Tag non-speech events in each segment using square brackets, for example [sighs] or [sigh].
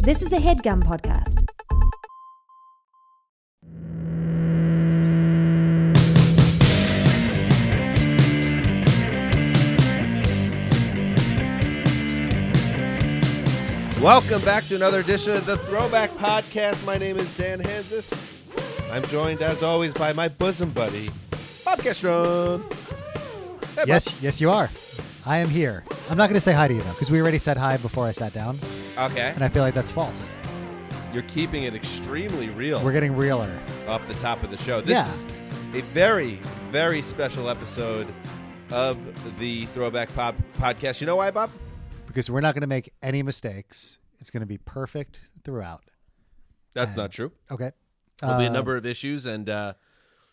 This is a headgum podcast. Welcome back to another edition of the Throwback Podcast. My name is Dan Hanzus. I'm joined, as always, by my bosom buddy, Bob Castrone. Hey, Bob. Yes, yes, you are. I am here. I'm not going to say hi to you though, because we already said hi before I sat down, Okay. and I feel like that's false. You're keeping it extremely real We're getting realer. off the top of the show. This Yeah. is a very, very special episode of the Throwback Pod- Podcast. You know why, Bob? because we're not going to make any mistakes. It's going to be perfect throughout. That's not true. Okay. There'll be a Uh, number of issues, and uh,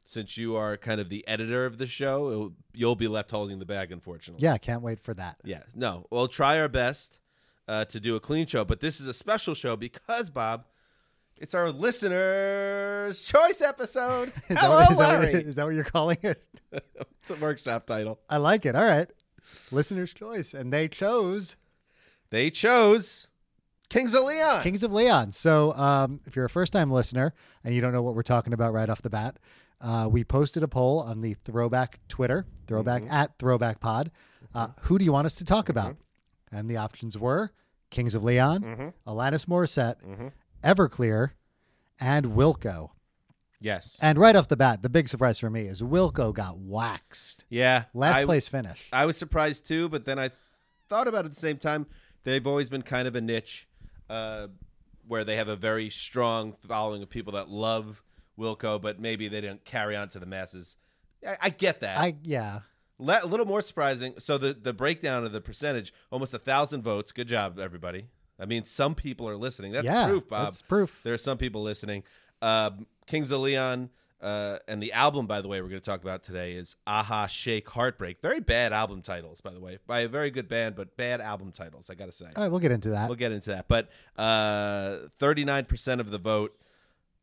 since you are kind of the editor of the show, it'll, you'll be left holding the bag, unfortunately. Yeah, can't wait for that. Yeah, no, we'll try our best uh, to do a clean show, but this is a special show because Bob, it's our listeners' choice episode. [laughs] Is, Hello, that, what- is, that what, Larry. [laughs] is that what you're calling it? [laughs] it's a workshop title. I like it. All right. Listener's choice. And they chose They chose Kings of Leon. Kings of Leon. So um, if you're a first time listener and you don't know what we're talking about right off the bat, uh, we posted a poll on the Throwback Twitter, Throwback Mm-hmm. at Throwback Pod. Uh, who do you want us to talk about? And the options were Kings of Leon, Mm-hmm. Alanis Morissette, Everclear, and Wilco. yes. And right off the bat, the big surprise for me is Wilco got waxed. Yeah. Last I, place finish. I was surprised too, but then I thought about it at the same time. They've always been kind of a niche uh, where they have a very strong following of people that love Wilco, but maybe they didn't carry on to the masses. I, I get that. I yeah. Le- a little more surprising. So the the breakdown of the percentage, almost a thousand votes. Good job, everybody. I mean, some people are listening. That's yeah, proof, Bob. That's proof. There are some people listening. Um, Kings of Leon, uh, and the album, by the way, we're going to talk about today is Aha Shake Heartbreak. Very bad album titles, by the way, by a very good band, but bad album titles. I got to say. All right, we'll get into that. We'll get into that. But thirty nine percent of the vote.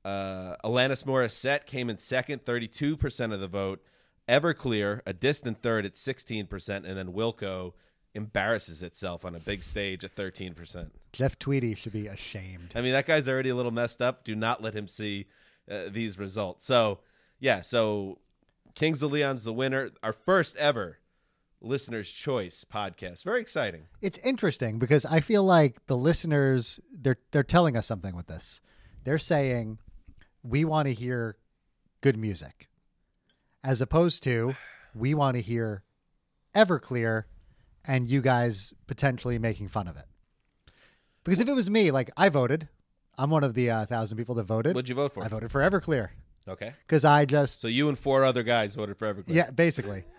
Uh, Alanis Morissette came in second, thirty two percent of the vote. Everclear, a distant third at sixteen percent, and then Wilco embarrasses itself on a big stage at thirteen percent. Jeff Tweedy should be ashamed. I mean, that guy's already a little messed up. Do not let him see uh, these results. So, yeah, so Kings of Leon's the winner. Our first ever listener's choice podcast. Very exciting. it's interesting because I feel like the listeners they're they're telling us something with this. They're saying we want to hear good music, as opposed to we want to hear Everclear, and you guys potentially making fun of it. Because if it was me, like I voted, I'm one of the uh, thousand people that voted. What'd you vote for? I voted for Everclear Okay. because I just So you and four other guys voted for Everclear. yeah, basically. [laughs]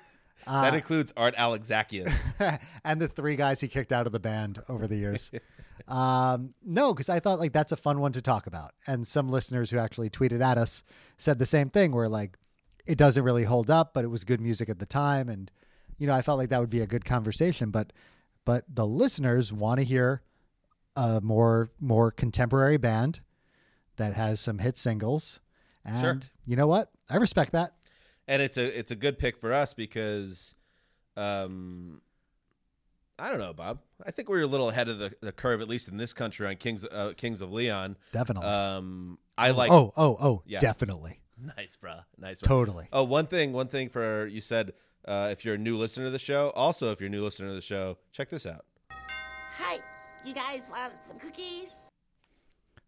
That includes Art Alexakis [laughs] and the three guys he kicked out of the band over the years. [laughs] um, no, because I thought like that's a fun one to talk about. And some listeners who actually tweeted at us said the same thing, where like it doesn't really hold up, but it was good music at the time, and you know I felt like that would be a good conversation. But but the listeners want to hear a more more contemporary band that has some hit singles, and Sure. you know what? I respect that. and it's a it's a good pick for us because um I don't know, Bob. I think we're a little ahead of the, the curve, at least in this country, on Kings uh, Kings of Leon. Definitely. Um, I like. oh oh oh, Yeah. definitely, [laughs] nice, bro. Nice. Bro. totally. Oh, one thing, one thing for you said. Uh, if you're a new listener to the show, also if you're a new listener to the show, check this out. Hi, you guys want some cookies?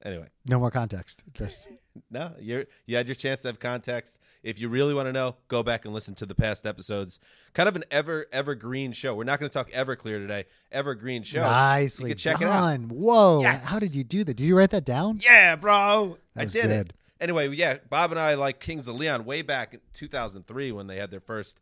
Anyway, No more context. Just [laughs] no, you you had your chance to have context. If you really want to know, go back and listen to the past episodes. Kind of an ever evergreen show. We're not going to talk Everclear today. Evergreen show. nicely you can check it out. Whoa! Yes. How did you do that? Did you write that down? Yeah, bro. That I did good. it. Anyway, yeah, Bob and I like Kings of Leon way back in 2003 when they had their first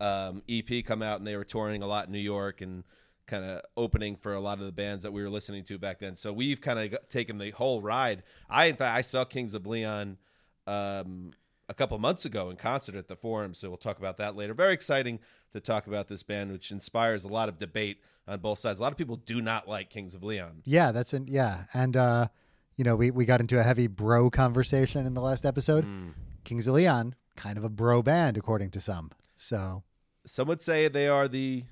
um, EP come out and they were touring a lot in New York and kind of opening for a lot of the bands that we were listening to back then. So we've kind of taken the whole ride. I, in fact, I saw Kings of Leon um, a couple months ago in concert at the Forum. So we'll talk about that later. Very exciting to talk about this band, which inspires a lot of debate on both sides. A lot of people do not like Kings of Leon. Yeah, that's an yeah. And uh, you know, we we got into a heavy bro conversation in the last episode. Hmm. Kings of Leon, kind of a bro band according to some. So Some would say they are the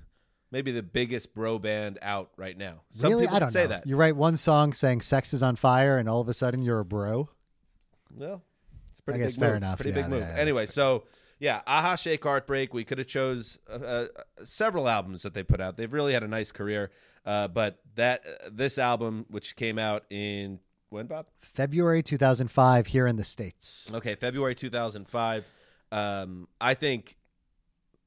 maybe the biggest bro band out right now. Some really, people I don't say know. that. You write one song saying "sex is on fire," and all of a sudden you're a bro. Well, it's pretty I guess big fair move. enough. Pretty Yeah, big move. yeah, anyway, so yeah, Aha Shake Heartbreak. We could have chose uh, uh, several albums that they put out. They've really had a nice career, uh, but that uh, this album, which came out in when Bob? February 2005 here in the states. Okay, February 2005. Um, I think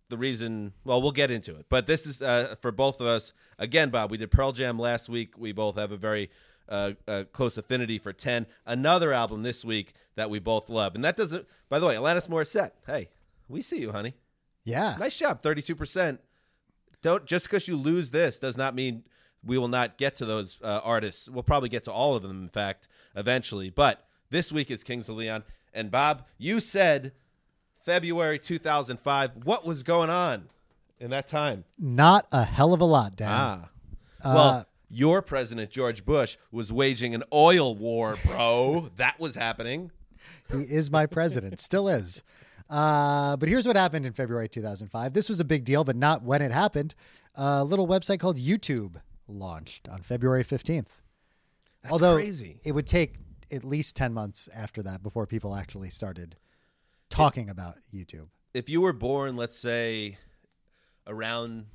the reason, well, we'll get into it, but this is uh, for both of us. Again, Bob, we did Pearl Jam last week. We both have a very uh, uh, close affinity for 10. Another album this week that we both love. And that doesn't, by the way, Alanis Morissette. Hey, we see you, honey. Yeah. Nice job, 32%. Don't, just because you lose this does not mean we will not get to those uh, artists. We'll probably get to all of them, in fact, eventually. But this week is Kings of Leon. And Bob, you said February 2005. What was going on in that time? Not a hell of a lot, Dan. Ah. Uh, Well, your president, George Bush, was waging an oil war, bro. [laughs] that was happening. He is my president, still is. Uh, but here's what happened in February 2005. This was a big deal, but not when it happened. A little website called YouTube launched on February 15th. That's Although crazy. it would take at least 10 months after that before people actually started talking about YouTube. if you were born, let's say, around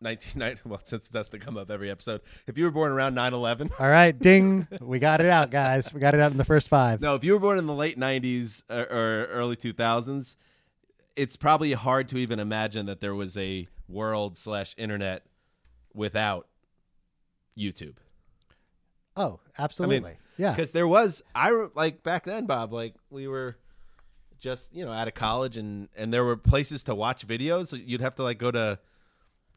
1990, [laughs] well, since that's to come up every episode, if you were born around 9 11, All right, ding. we got it out, guys. We got it out in the first five. no, if you were born in the late 90s or, or early 2000s, it's probably hard to even imagine that there was a world slash internet without YouTube. Oh, absolutely. yeah. Because there was, I like back then, Bob, like we were just, you know, out of college and, and there were places to watch videos. You'd have to like go to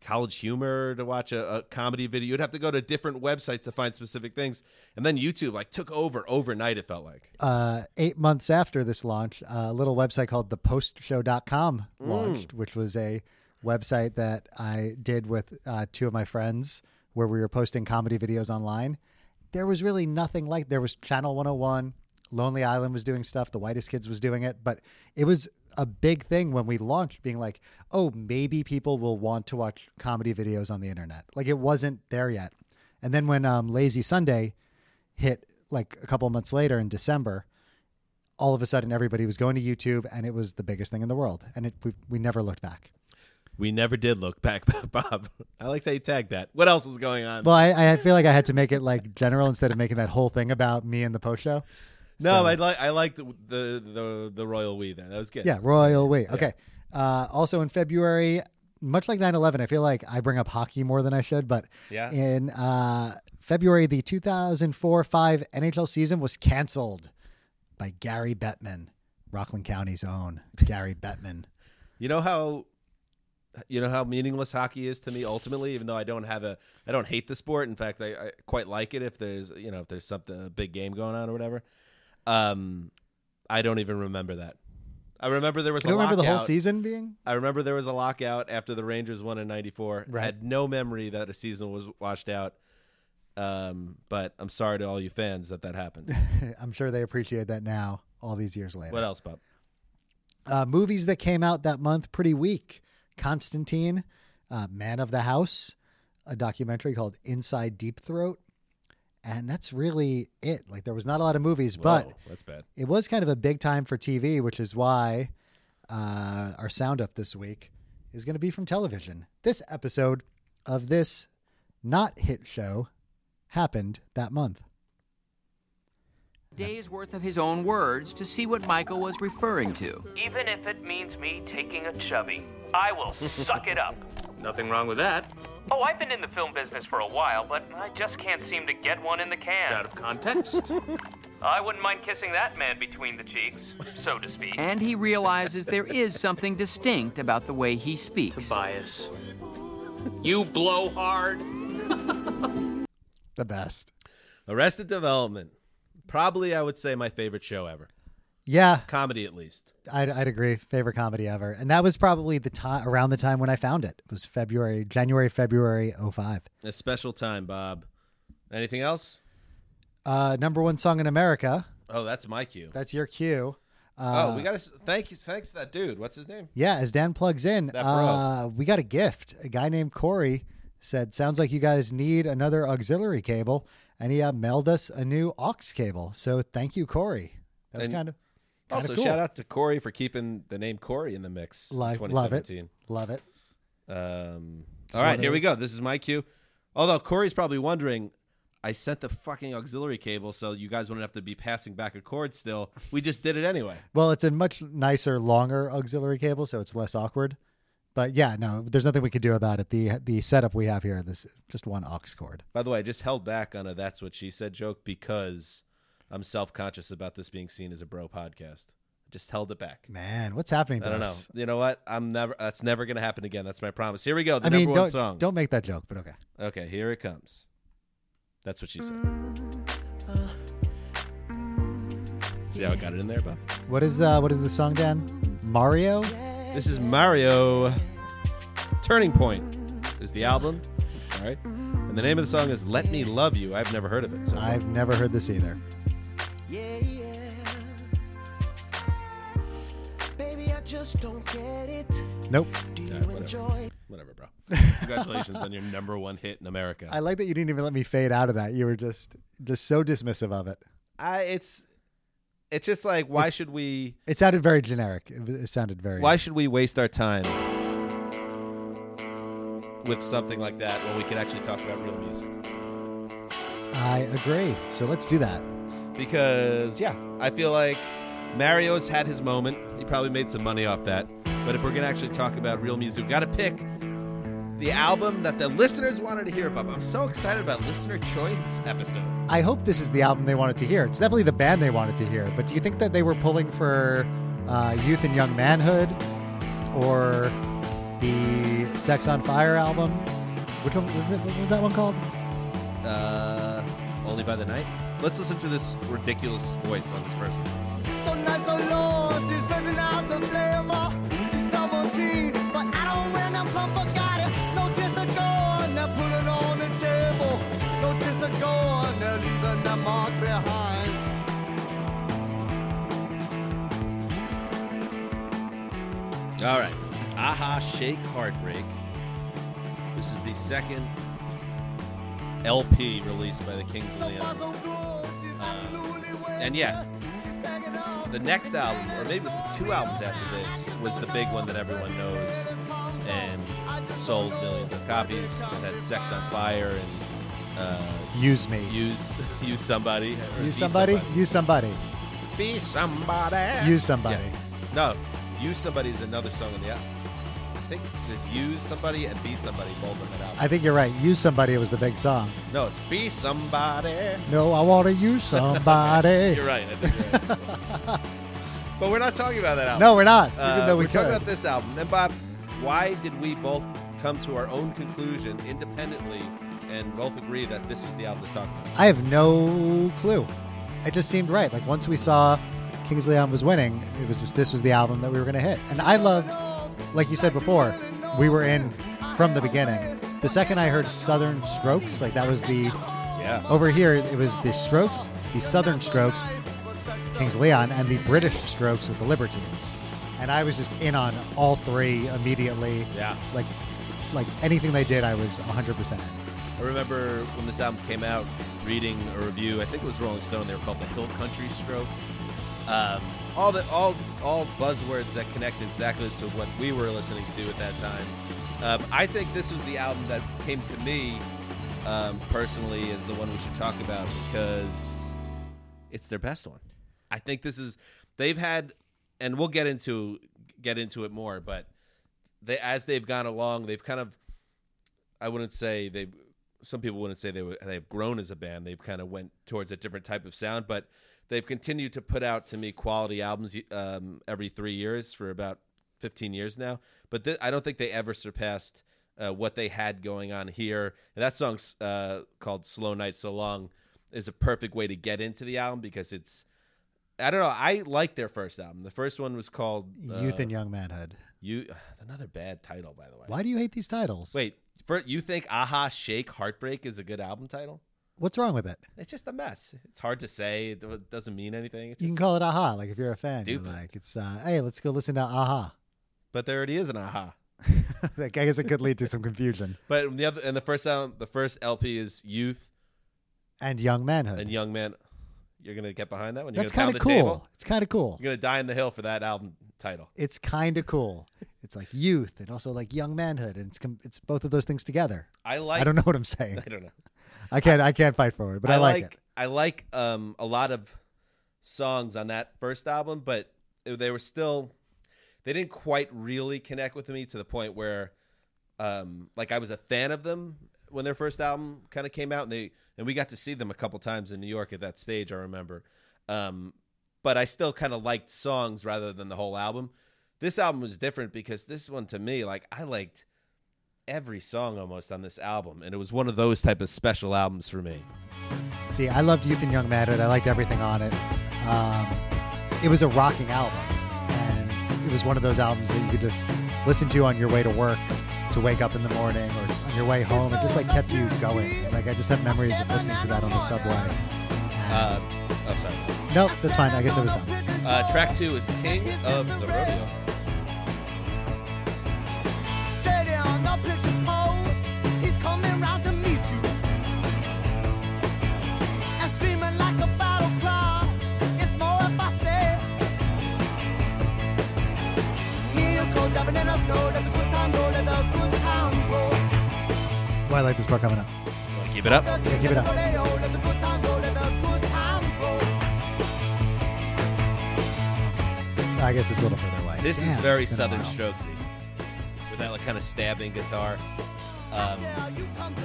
College Humor to watch a, a comedy video. You'd have to go to different websites to find specific things. And then YouTube like took over overnight, it felt like. uh, eight months after this launch, a little website called thepostshow.com launched, which was a website that I did with uh, two of my friends where we were posting comedy videos online. There was really nothing like there was Channel 101, Lonely Island was doing stuff, The Whitest Kids was doing it, but it was a big thing when we launched being like, "Oh, maybe people will want to watch comedy videos on the internet." Like it wasn't there yet. And then when um, Lazy Sunday hit like a couple months later in December, all of a sudden everybody was going to YouTube and it was the biggest thing in the world. And it we, we never looked back. We never did look [laughs] back, Bob. I like that you tagged that. What else was going on? Well, I, I feel like I had to make it like general instead of making that whole thing about me and the post show. no, so- I like I liked the, the the the royal we there. That was good. Yeah, Royal We. Okay. Uh, also in February, much like 9 11, I feel like I bring up hockey more than I should, but Yeah. in uh, February, the 2004 5 NHL season was canceled by Gary Bettman, Rockland County's own Gary Bettman. You know how you know how meaningless hockey is to me ultimately, even though I don't have a I don't hate the sport. In fact, I, I quite like it if there's you know if there's something a big game going on or whatever. Um, I don't even remember that. I remember there was You a remember the whole season being? I remember there was a lockout after the Rangers won in '94. Right. I had no memory that a season was washed out. Um, but I'm sorry to all you fans that that happened. [laughs] I'm sure they appreciate that now, all these years later. what else, Bob? Uh, movies that came out that month pretty weak. Constantine, uh, Man of the House, a documentary called Inside Deep Throat, and that's really it. Like there was not a lot of movies, but that's bad. it was kind of a big time for TV, which is why uh, our sound up this week is going to be from television. This episode of this not hit show happened that month. Day's worth of his own words to see what Michael was referring to. Even if it means me taking a chubby, I will [laughs] suck it up. Nothing wrong with that. Oh, I've been in the film business for a while, but I just can't seem to get one in the It's can. out of context. [laughs] I wouldn't mind kissing that man between the cheeks, so to speak. And he realizes there is something distinct about the way he speaks. Tobias. You blow hard. [laughs] The best. Arrested Development. Probably, I would say my favorite show ever. Yeah, Comedy, at least. I'd, I'd agree. Favorite comedy ever, and that was probably the time around the time when I found it. It was February, January, February 05. A special time, Bob. Anything else? Uh, number one song in America. Oh, that's my cue. That's your cue. Uh, oh, we got to thank you. Thanks to that dude. What's his name? Yeah, as Dan plugs in, uh, we got a gift. A guy named Corey said, "Sounds like you guys need another auxiliary cable," and he uh, mailed us a new aux cable. So thank you, Corey. That was And kind of kind Also, of cool. shout out to Corey for keeping the name Corey in the mix. in Like, love it, love it. Um, all right, here we go. This is my cue. Although Corey's probably wondering, I sent the fucking auxiliary cable, so you guys wouldn't have to be passing back a cord. Still, we just did it anyway. Well, it's a much nicer, longer auxiliary cable, so it's less awkward. But yeah, no, there's nothing we could do about it. The the setup we have here, this just one aux cord. By the way, I just held back on a "That's what she said" joke because I'm self conscious about this being seen as a bro podcast. Just held it back. Man, what's happening to I don't know. You know what? I'm never. That's never going to happen again. That's my promise. Here we go. The I number mean, one don't song. don't make that joke, but okay. Okay, here it comes. That's what she said. See how I got it in there, Bob? What is uh what is the song, Dan? Mario? This is Mario. Turning Point is the album. Sorry. And the name of the song is Let Me Love You. I've never heard of it. So I've never heard this either. Nope. Yeah, whatever. whatever, bro. Congratulations on your number one hit in America. I like that you didn't even let me fade out of that. You were just just so dismissive of it. I it's it's just like why should we It sounded very generic. It, it sounded very. why should we waste our time with something like that when we could actually talk about real music? I agree. So let's do that. because yeah, I feel like Mario's had his moment. He probably made some money off that. But if we're gonna actually talk about real music, we got to pick the album that the listeners wanted to hear about. I'm so excited about listener choice episode. I hope this is the album they wanted to hear. It's definitely the band they wanted to hear. But do you think that they were pulling for uh, Youth and Young Manhood or the Sex on Fire album? Which one was, it, what was that one called? Uh, Only by the night. Let's listen to this ridiculous voice on this person. So nice, so low, she's out the flavor. She's 17, but I don't wear no All right. Aha Shake Heartbreak. This is the second LP released by the Kings of Leon. far, so good, she's absolutely and yeah, She's hanging out. The next album, or maybe it was the two albums after this, was the big one that everyone knows and sold millions of copies. It had Sex on Fire and uh, Use Me. Use [laughs] Use Somebody. or Be Use somebody? Use somebody. Be Somebody. Use somebody. Yeah. No, Use Somebody is another song on the album. I think just Use Somebody and Be Somebody both on that album. I think you're right. Use somebody was the big song. no, it's Be Somebody. No, I want to use somebody. [laughs] You're right. I think you're right. [laughs] but we're not talking about that album. no, we're not. Uh, even though we we're talking about this album. And Bob, why did we both come to our own conclusion independently and both agree that this was the album to talk about? I have no clue. It just seemed right. Like once we saw Kings Leon was winning, it was just this was the album that we were going to hit. And I loved, like you said before, we were in from the beginning. The second I heard Southern Strokes, like that was the Yeah. over here. It was the Strokes, the Southern Strokes, Kings Leon, and the British Strokes with the Libertines. And I was just in on all three immediately. Yeah. Like, like anything they did, I was 100% in. I remember when this album came out, reading a review. I think it was Rolling Stone. They were called the Hill Country Strokes. Um, all the all all buzzwords that connect exactly to what we were listening to at that time. Um, I think this was the album that came to me um, personally as the one we should talk about because it's their best one. I think this is they've had, and we'll get into get into it more, but they as they've gone along, they've kind of I wouldn't say they've. Some people wouldn't say they were, they've grown as a band. They've kind of went towards a different type of sound, but they've continued to put out to me quality albums um, every three years for about fifteen years now. But th- I don't think they ever surpassed uh, what they had going on here. And that song's uh, called "Slow Night So Long" is a perfect way to get into the album because it's. I don't know. I like their first album. The first one was called uh, Youth and Young Manhood. You. [sighs] Another bad title, by the way. Why do you hate these titles? Wait, for, you think Aha Shake Heartbreak is a good album title? What's wrong with it? It's just a mess. It's hard to say. It doesn't mean anything. It's You can call it aha. Like if you're a fan, you're like it's uh, hey, let's go listen to aha. but there it is an Aha. I guess it could lead to some confusion. [laughs] But the other and the first album, the first LP is Youth And young manhood. and Young Man. You're gonna get behind that one. You're That's kind of cool. table? It's kind of cool. You're gonna die in the hill for that album title. It's kind of cool. It's like youth and also like young manhood, and it's com- it's both of those things together. I like. I don't know what I'm saying. [laughs] I don't know. I can't I can't fight for it, but I, like, it. I like um, a lot of songs on that first album, but they were still they didn't quite really connect with me to the point where um, like I was a fan of them when their first album kind of came out, and they and we got to see them a couple times in New York at that stage. I remember, um, but I still kind of liked songs rather than the whole album. This album was different because this one to me, like I liked every song almost on this album, and it was one of those type of special albums for me. See, I loved Youth and Young Manhood. I liked everything on it. Um, it was a rocking album, and it was one of those albums that you could just listen to on your way to work, to wake up in the morning, or on your way home. It just like kept you going. Like I just have memories of listening to that on the subway. Uh, oh, sorry. Nope, that's fine. I guess I was done. Uh, track two is King of the Rodeo. I like this part coming up. Keep it up. Yeah, keep it up. Let the good time go. Let the good time go. I guess it's a little further away. This Damn, is very it's been a Southern. Strokesy, with that like kind of stabbing guitar. Um,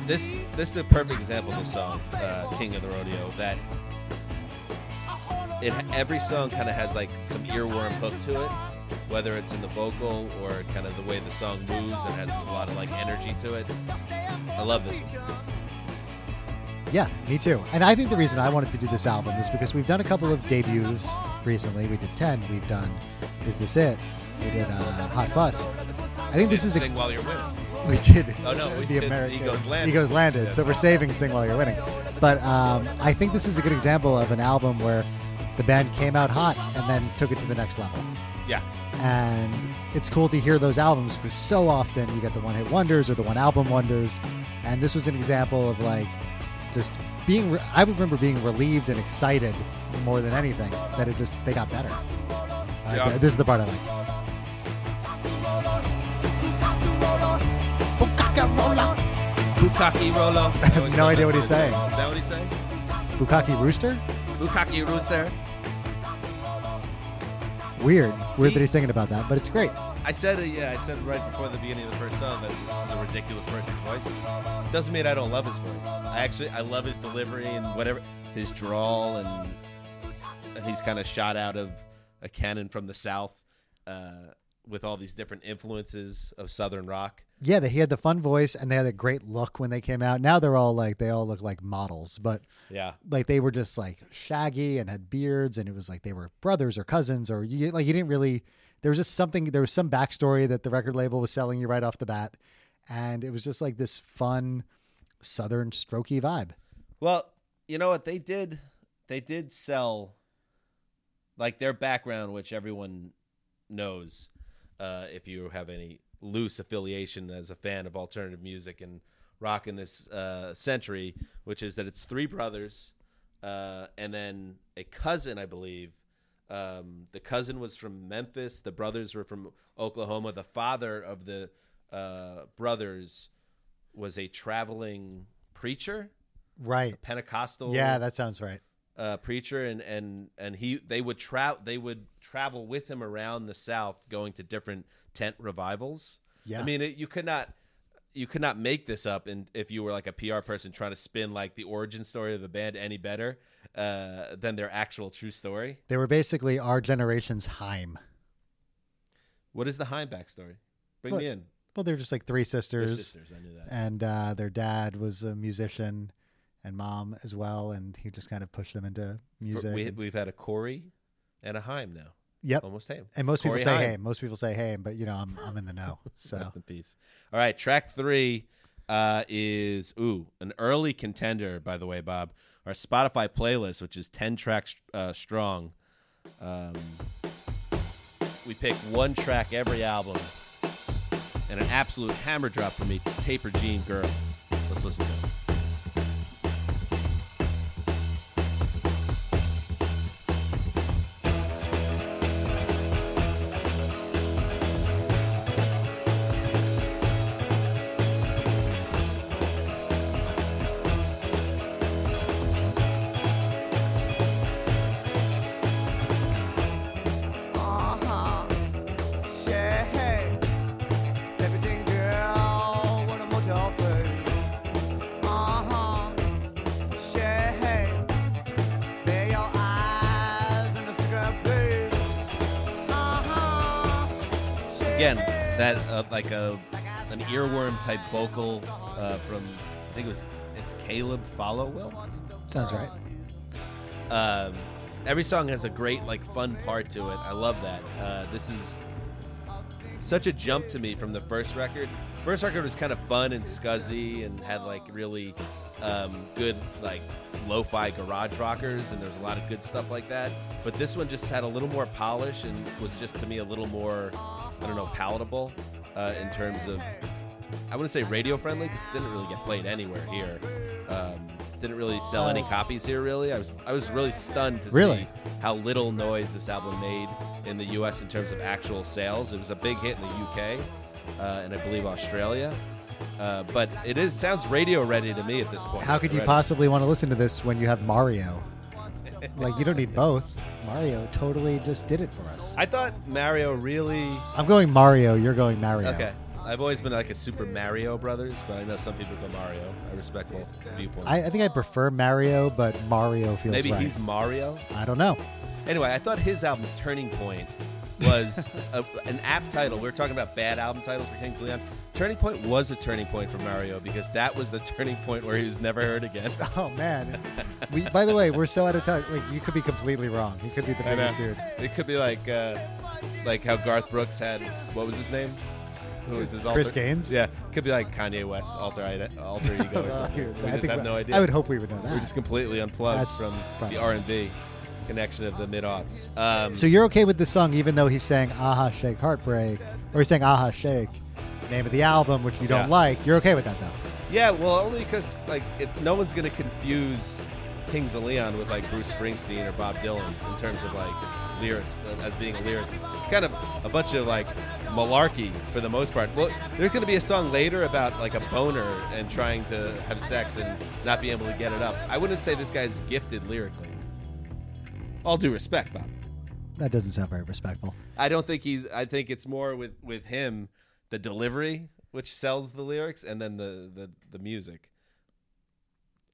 this this is a perfect example of the song, uh, King of the Rodeo. That it every song kind of has like some earworm hook to it, whether it's in the vocal or kind of the way the song moves and has a lot of like energy to it. I love this one. Yeah, me too. And I think the reason I wanted to do this album is because we've done a couple of debuts recently. We did 10. We've done Is This It? We did uh, Hot Fuss. I think this is a. Sing while you're winning. We did. Oh, no, we [laughs] the did American Egos Landed. Egos Landed. Yes. So we're saving Sing While You're Winning. But um, I think this is a good example of an album where the band came out hot and then took it to the next level. Yeah, And it's cool to hear those albums because so often you get the one hit wonders or the one album wonders. And this was an example of like just being, re- I remember being relieved and excited more than anything that it just, they got better. Uh, Yeah. th- This is the part I like. Bukaki Rolo. [laughs] I always no idea what he's saying. Is that what he's saying? Bukaki Rooster? Bukaki Rooster. Weird. Weird that he's singing about that, but it's great. I said, uh, yeah, I said right before the beginning of the first song that this is a ridiculous person's voice. Doesn't mean I don't love his voice. I actually, I love his delivery and whatever his drawl and and he's kind of shot out of a cannon from the south uh, with all these different influences of southern rock. Yeah, they, he had the fun voice and they had a great look when they came out. Now they're all like, they all look like models, but Yeah, like they were just like shaggy and had beards and it was like they were brothers or cousins or you like you didn't really there was just something there was some backstory that the record label was selling you right off the bat and it was just like this fun southern strokey vibe Well, you know what they did? They did sell like their background, which everyone knows. Uh, if you have any loose affiliation as a fan of alternative music and rock in this uh, century, which is that it's three brothers uh, and then a cousin, I believe. Um, the cousin was from Memphis. The brothers were from Oklahoma. The father of the uh, brothers was a traveling preacher. right Pentecostal yeah that sounds right uh, preacher and and and he they would travel they would travel with him around the South, going to different tent revivals. Yeah. I mean it, you could not you could not make this up, and if you were like a PR person trying to spin like the origin story of the band any better uh, than their actual true story. they were basically our generation's Haim. What is the Haim backstory? Bring What? me in. well they're just like three sisters sisters, I knew that. and uh, their dad was a musician and mom as well and he just kind of pushed them into For- music we, we've had a Corey and a Haim now. Yep Almost Haim. And most people say Haim. hey. Most people say hey, but you know I'm I'm in the know. [laughs] So Rest in peace. All right, track three uh, is ooh an early contender, by the way, Bob. Our Spotify playlist, which is ten tracks uh, strong. Um, we pick one track every album and an absolute hammer drop for me, Taper Jean Girl. Let's listen to it. Like a an earworm type vocal uh, from I think it was it's Caleb Followill. Sounds right. Um, every song has a great like fun part to it. I love that. Uh, this is such a jump to me from the first record. First record was kind of fun and scuzzy and had like really um, good like lo-fi garage rockers and there's a lot of good stuff like that. But this one just had a little more polish and was just to me a little more I don't know palatable uh, in terms of I wouldn't say radio friendly because it didn't really get played anywhere here. Um, didn't really sell any copies here. Really, I was I was really stunned to Really? see how little noise this album made in the U.S. in terms of actual sales. It was a big hit in the U.K. Uh, and I believe Australia. Uh, but it is sounds radio ready to me at this point. How could you possibly want to listen to this when you have Mario? like you don't need both. Mario totally just did it for us. I thought Mario really. I'm going Mario. You're going Mario. Okay. I've always been like a Super Mario Brothers, but I know some people go Mario. I respect both viewpoints. I, I think I prefer Mario, but Mario feels like Maybe right. he's Mario. I don't know. Anyway, I thought his album Turning Point was a, an apt title. We were talking about bad album titles for Kings Leon. Turning Point was a turning point for Mario because that was the turning point where he was never heard again. [laughs] Oh man. we, by the way, we're so out of touch. Like you could be completely wrong. He could be the biggest dude. It could be like uh, like how Garth Brooks had what was his name? Who was his alter? Chris Gaines? Yeah, could be like Kanye West's alter alter [laughs] ego or something. We I just have no idea. I would hope we would know that. We're just completely unplugged That's from probably- the R and B connection of the mid aughts. Um, So you're okay with the song, even though he's saying "Aha Shake Heartbreak" or he's saying "Aha Shake," name of the album, which you don't Yeah. like. You're okay with that though. Yeah, well, only because like it's no one's gonna confuse Kings of Leon with like Bruce Springsteen or Bob Dylan in terms of like lyrics uh, as being a lyricist. It's kind of a bunch of like malarkey for the most part. Well, there's gonna be a song later about like a boner and trying to have sex and not being able to get it up. I wouldn't say this guy's gifted lyrically. All due respect, Bob. That doesn't sound very respectful. I don't think he's. I think it's more with with him the delivery which sells the lyrics and then the the, the music.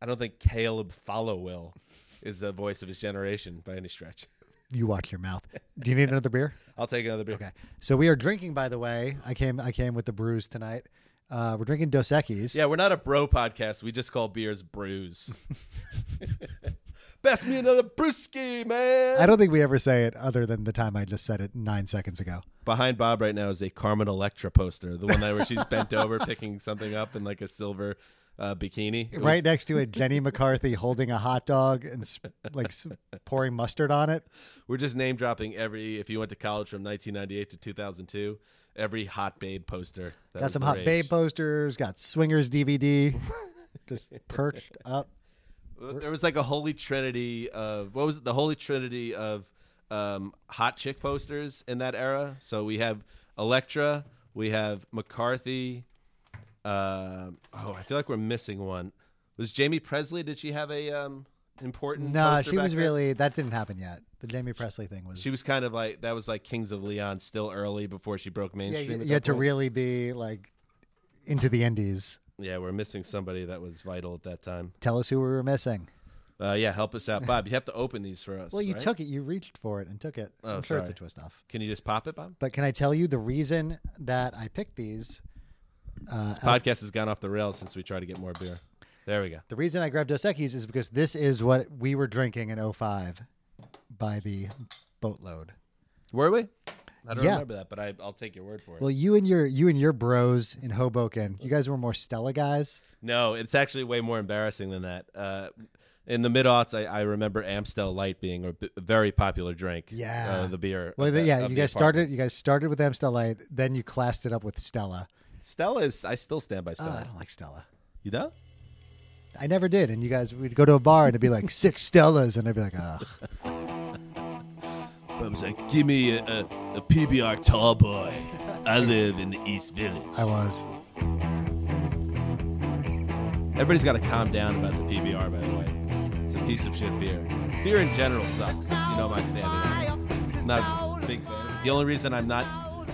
I don't think Caleb Followill is the voice of his generation by any stretch. You watch your mouth. Do you need another beer? [laughs] I'll take another beer. Okay. So we are drinking. By the way, I came. I came with the brews tonight. Uh, we're drinking Dos Equis. Yeah, we're not a bro podcast. We just call beers brews. [laughs] [laughs] Best me another brewski, man. I don't think we ever say it other than the time I just said it nine seconds ago. Behind Bob right now is a Carmen Electra poster, the one that where she's bent [laughs] over picking something up in like a silver uh, bikini. It was- right next to it, [laughs] Jenny McCarthy holding a hot dog and s- like s- pouring mustard on it. We're just name dropping every. If you went to college from 1998 to 2002, every hot babe poster. that got some hot rage. babe posters. Got Swingers DVD, [laughs] just perched up. There was like a holy trinity of what was it? The holy trinity of um, hot chick posters in that era. So we have Electra, we have McCarthy. Um oh, I feel like we're missing one. Was Jaime Pressly? Did she have a um, important? No, she was then? really that didn't happen yet. The Jaime Pressly thing was She was kind of like that was like Kings of Leon, still early before she broke yeah. mainstream. You, you that had to really be like into the indies. Yeah, we're missing somebody that was vital at that time. Tell us who we were missing. Uh, yeah, help us out, Bob. You have to open these for us. Well, you right? took it. You reached for it and took it. Oh, I'm sure it's a twist off. Can you just pop it, Bob? But can I tell you the reason that I picked these? Uh, Podcast has gone off the rails since we tried to get more beer. There we go. the reason I grabbed Dos Equis is because this is what we were drinking in 05 by the boatload. Were we? I don't Yeah. remember that, but I, I'll take your word for it. Well, you and your you and your bros in Hoboken, you guys were more Stella guys. no, it's actually way more embarrassing than that. Uh, in the mid aughts, I, I remember Amstel Light being a, b- a very popular drink. Yeah. uh, the beer. Well, the- yeah, you guys apartment. started. You guys started with Amstel Light, then you classed it up with Stella. Stella is. I still stand by Oh, Stella. I don't like Stella. you know? I never did. And you guys, we'd go to a bar and it'd be like [laughs] six Stellas, and I'd be like, ah. I was like, give me a, a, a PBR tall boy. I live in the East Village. I was. Everybody's got to calm down about the PBR, by the way. It's a piece of shit beer. Beer in general sucks. You know my standing. I'm not a big fan. The only reason I'm not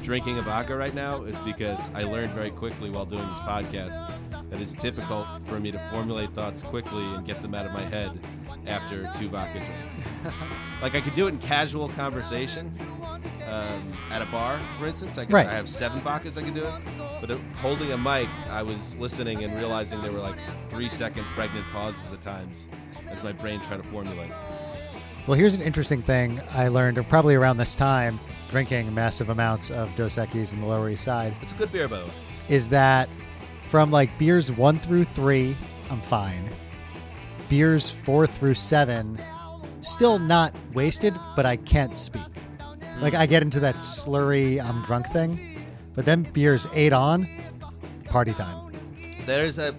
drinking a vodka right now is because I learned very quickly while doing this podcast that it's difficult for me to formulate thoughts quickly and get them out of my head after two vodka drinks. [laughs] like I could do it in casual conversation um, at a bar, for instance. I, could, Right. I have seven vodkas I can do it. But holding a mic, I was listening and realizing there were like three second pregnant pauses at times as my brain tried to formulate. Well, here's an interesting thing I learned probably around this time, drinking massive amounts of Dos Equis in the Lower East Side, It's a good beer, way. is that from like beers one through three, I'm fine. Beers four through seven, still not wasted, but I can't speak. Like I get into that slurry, I'm drunk thing. But then beers eight on, party time. There's a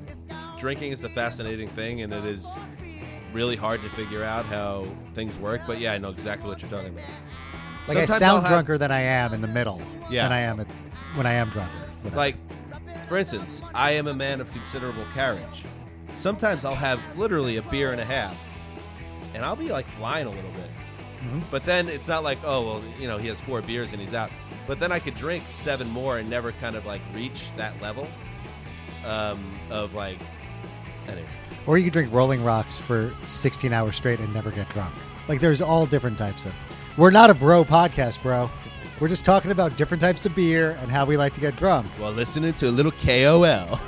drinking is a fascinating thing, and it is really hard to figure out how things work. But yeah, I know exactly what you're talking about. Like I Sometimes sound I'll have- drunker than I am in the middle Yeah. than I am at, when I am drunker. Whatever. Like, for instance, I am a man of considerable carriage. Sometimes I'll have literally a beer and a half, and I'll be like flying a little bit. But then it's not like, oh, well, you know, he has four beers and he's out. But then I could drink seven more and never kind of like reach that level um, of like, anyway. Or you could drink Rolling Rocks for 16 hours straight and never get drunk. Like there's all different types of. We're not a bro podcast, bro. We're just talking about different types of beer and how we like to get drunk. While listening to a little KOL.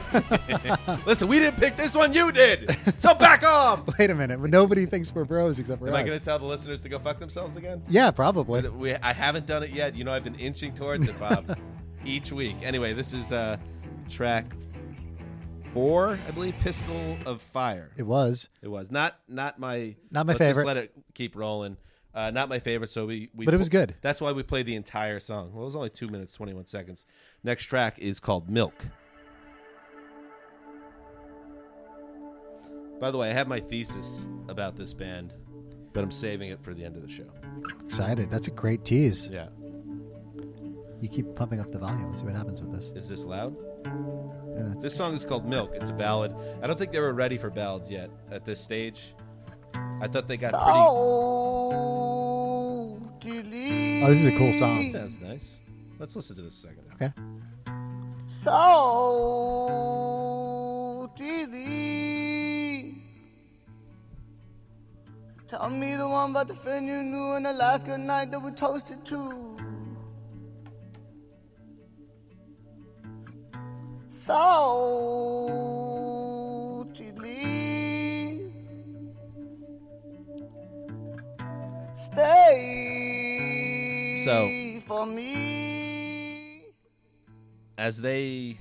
[laughs] Listen, we didn't pick this one, you did. So back [laughs] off. Wait a minute, nobody thinks we're bros except for Am us. I going to tell the listeners to go fuck themselves again? yeah, probably. We, I haven't done it yet. You know, I've been inching towards it, Bob, [laughs] each week. Anyway, this is uh, track four, I believe, "Pistol of Fire." It was. It was not not my Not my favorite. Just let it keep rolling. Uh, not my favorite. So we, we But it was good. That's why we played the entire song. Well, it was only two minutes twenty one seconds. Next track is called "Milk." By the way, I have my thesis about this band, but I'm saving it for the end of the show. Excited. That's a great tease. Yeah. You keep pumping up the volume. Let's see what happens with this. Is this loud? It's- This song is called Milk. It's a ballad. I don't think they were ready for ballads yet at this stage. I thought they got pretty. Oh, oh, this is a cool song. Sounds nice. Let's listen to this a second. Okay. So TV. Tell me the one about the friend you knew on the last good night that we toasted to. So So- for me. As they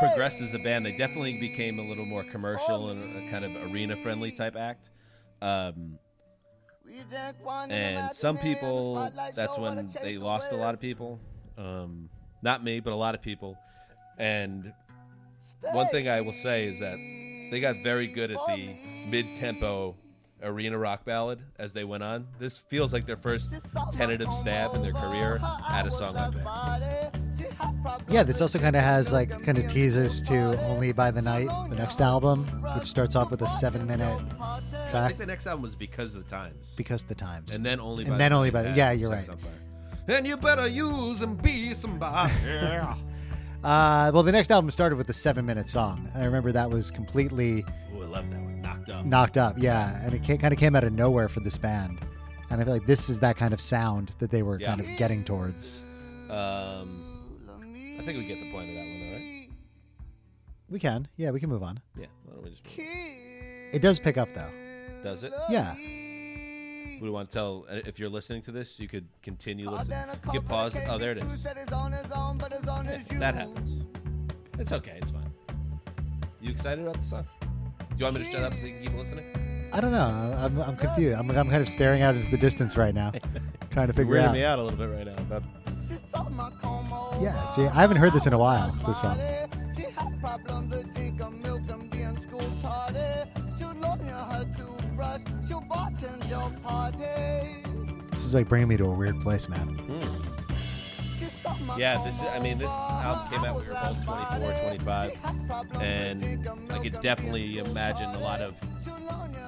progressed as a band, they definitely became a little more commercial and a kind of arena friendly type act. Um, and some people, that's when they lost a lot of people. Um, not me, but a lot of people. And one thing I will say is that they got very good at the mid tempo arena rock ballad as they went on. This feels like their first tentative stab in their career at a song like that. Yeah, this also kind of has like kind of teases to Only by the Night, the next album, which starts off with a seven minute I track think the next album was because of the times. because of the times. And then only And by then the only by the- yeah, you're right. And you better use and be somebody. [laughs] Uh, well, the next album started with a seven minute song. I remember that was completely Ooh, I love that one. Knocked up. knocked up. Yeah. And it kind of came out of nowhere for this band. And I feel like this is that kind of sound that they were Yeah. kind of getting towards. Um, I think we get the point of that one, all right? We can. Yeah, we can move on. Yeah. Why don't we just? It does pick up, though. Does it? Yeah. We do want to tell uh, if you're listening to this, you could continue listening. You could pause. Oh, there it is. Yeah, that happens. It's okay. It's fine. You excited about the song? Do you want me to shut up so you can keep listening? I don't know. I'm, I'm confused. I'm, I'm kind of staring out into the distance right now, [laughs] trying to You're figure weirding out. me out a little bit right now. But Yeah, see, I haven't heard this in a while. This song. This is like bringing me to a weird place, man. Yeah, this is, I mean, this album came out when we were both 24, 25, and I could definitely imagine a lot of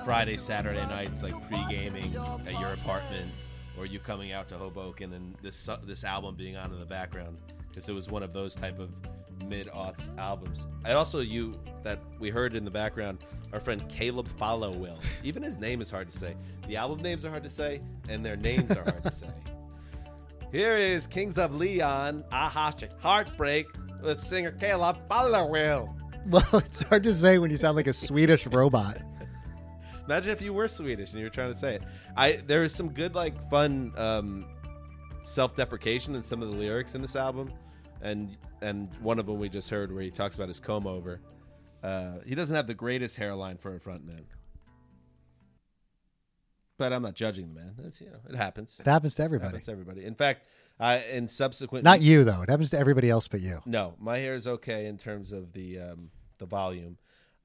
Friday, Saturday nights, like pre-gaming at your apartment, or you coming out to Hoboken, and this this album being on in the background, because it was one of those type of mid-aughts albums. And also, you that we heard in the background, our friend Caleb Followill. [laughs] Even his name is hard to say. The album names are hard to say, and their names are hard to say. [laughs] Here is Kings of Leon, Aha Heartbreak, with singer Caleb Followill. [laughs] Well, it's hard to say when you sound like a Swedish robot. Imagine if you were Swedish and you were trying to say it. I there is some good like fun um, self-deprecation in some of the lyrics in this album, and and one of them we just heard where he talks about his comb over. Uh, he doesn't have the greatest hairline for a front man, but I'm not judging the man. It's, you know, it happens. It happens to It everybody. happens to everybody. In fact, uh, in subsequent Not you though. It happens to everybody else but you. No, my hair is okay in terms of the um, the volume.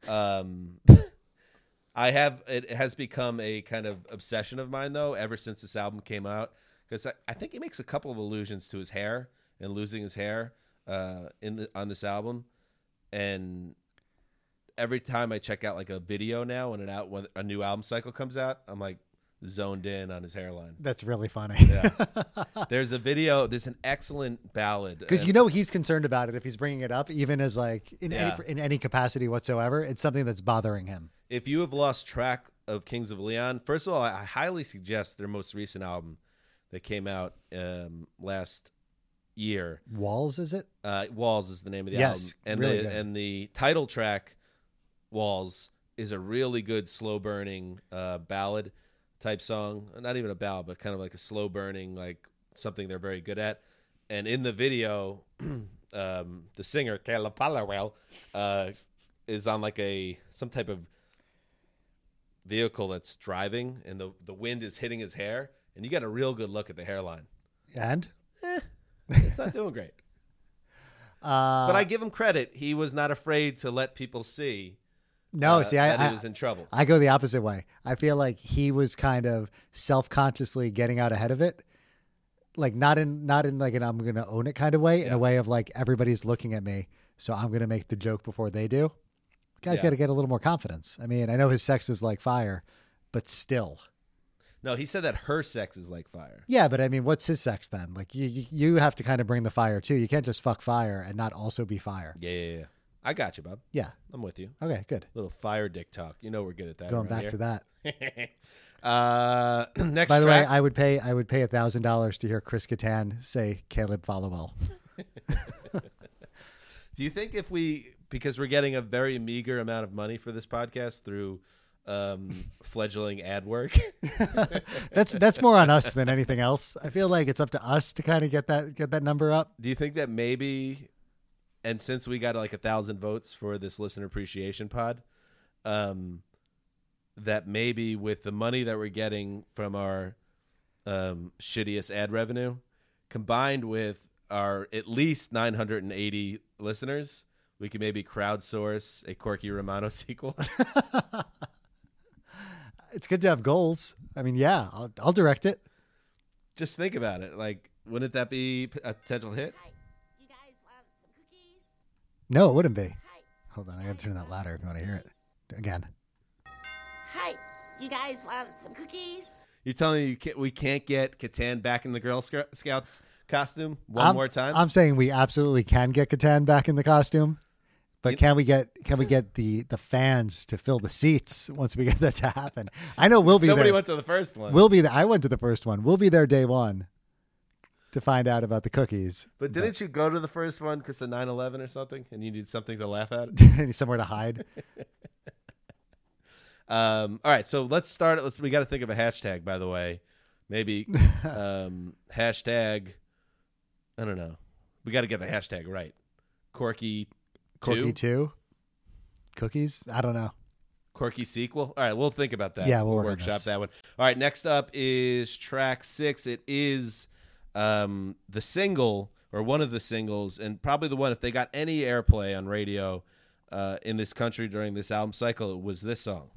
Um, [laughs] I have it has become a kind of obsession of mine though ever since this album came out because I, I think he makes a couple of allusions to his hair and losing his hair uh, in the on this album, and every time I check out like a video now when an out when a new album cycle comes out, I'm like zoned in on his hairline. That's really funny. Yeah. [laughs] there's a video. There's an excellent ballad Because uh, you know he's concerned about it if he's bringing it up, even as like in Yeah. any in any capacity whatsoever. It's something that's bothering him. if you have lost track of Kings of Leon, first of all, I I highly suggest their most recent album that came out um, last year. Walls, is it? Uh, Walls is the name of the Yes, album, and really the good. and the title track, Walls, is a really good slow burning uh, ballad type song. Not even a ballad, but kind of like a slow burning, like something they're very good at. And in the video, [clears throat] um, the singer Caleb Followill uh, is on like a some type of vehicle that's driving, and the the wind is hitting his hair, and you get a real good look at the hairline. And It's not doing great. [laughs] uh, But I give him credit. He was not afraid to let people see no, uh, see, I, that I he was in trouble. I go the opposite way. I feel like he was kind of self consciously getting out ahead of it. Like not in not in like an I'm gonna own it kind of way, in a way of like everybody's looking at me, so I'm gonna make the joke before they do. Guys Yeah. got to get a little more confidence. I mean, I know his sex is like fire, but still, No, he said that her sex is like fire. yeah. But I mean, what's his sex then? Like you, you- you have to kind of bring the fire too. You can't just fuck fire and not also be fire. Yeah, yeah, yeah. I got you, Bob. Yeah. I'm with you. Okay. Good. Little fire dick talk. You know we're good at that. Going back to that. that. [laughs] uh, [clears throat] next By the track. way, I would pay I would pay a thousand dollars to hear Chris Kattan say Caleb Followill. [laughs] [laughs] Do you think if we, because we're getting a very meager amount of money for this podcast through um, fledgling ad work, [laughs] That's that's more on us than anything else. I feel like it's up to us to kind of get that get that number up. do you think that maybe, and since we got like a thousand votes for this listener appreciation pod, um, that maybe with the money that we're getting from our um, shittiest ad revenue, combined with our at least 980 listeners, we could maybe crowdsource a Corky Romano [laughs] sequel. [laughs] It's good to have goals. I mean, yeah, I'll, I'll direct it. Just think about it. Like, wouldn't that be a potential hit? Hi, you guys want some cookies? No, it wouldn't be. Hi. Hold on, I got to turn that louder if you want to hear it again. Hi, you guys want some cookies? You're telling me you can't, we can't get Kattan back in the Girl Scouts costume one I'm- more time? I'm saying we absolutely can get Kattan back in the costume, but can we get can we get the the fans to fill the seats [laughs] once we get that to happen? I know we'll be Nobody there. went to the first one. We'll be there. I went to the first one. We'll be there day one to find out about the cookies. but didn't you go to the first one because of 9 11 or something? And you need something to laugh at? [laughs] somewhere to hide. [laughs] Um, all right, so let's start. Let's. We got to think of a hashtag, by the way. Maybe um, hashtag. I don't know. We got to get the hashtag right. Corky, Corky two? Cookies? I don't know. Quirky sequel. All right, we'll think about that. Yeah, we'll on workshop that one. All right, next up is track six. It is um, the single, or one of the singles, and probably the one if they got any airplay on radio uh, in this country during this album cycle, it was this song.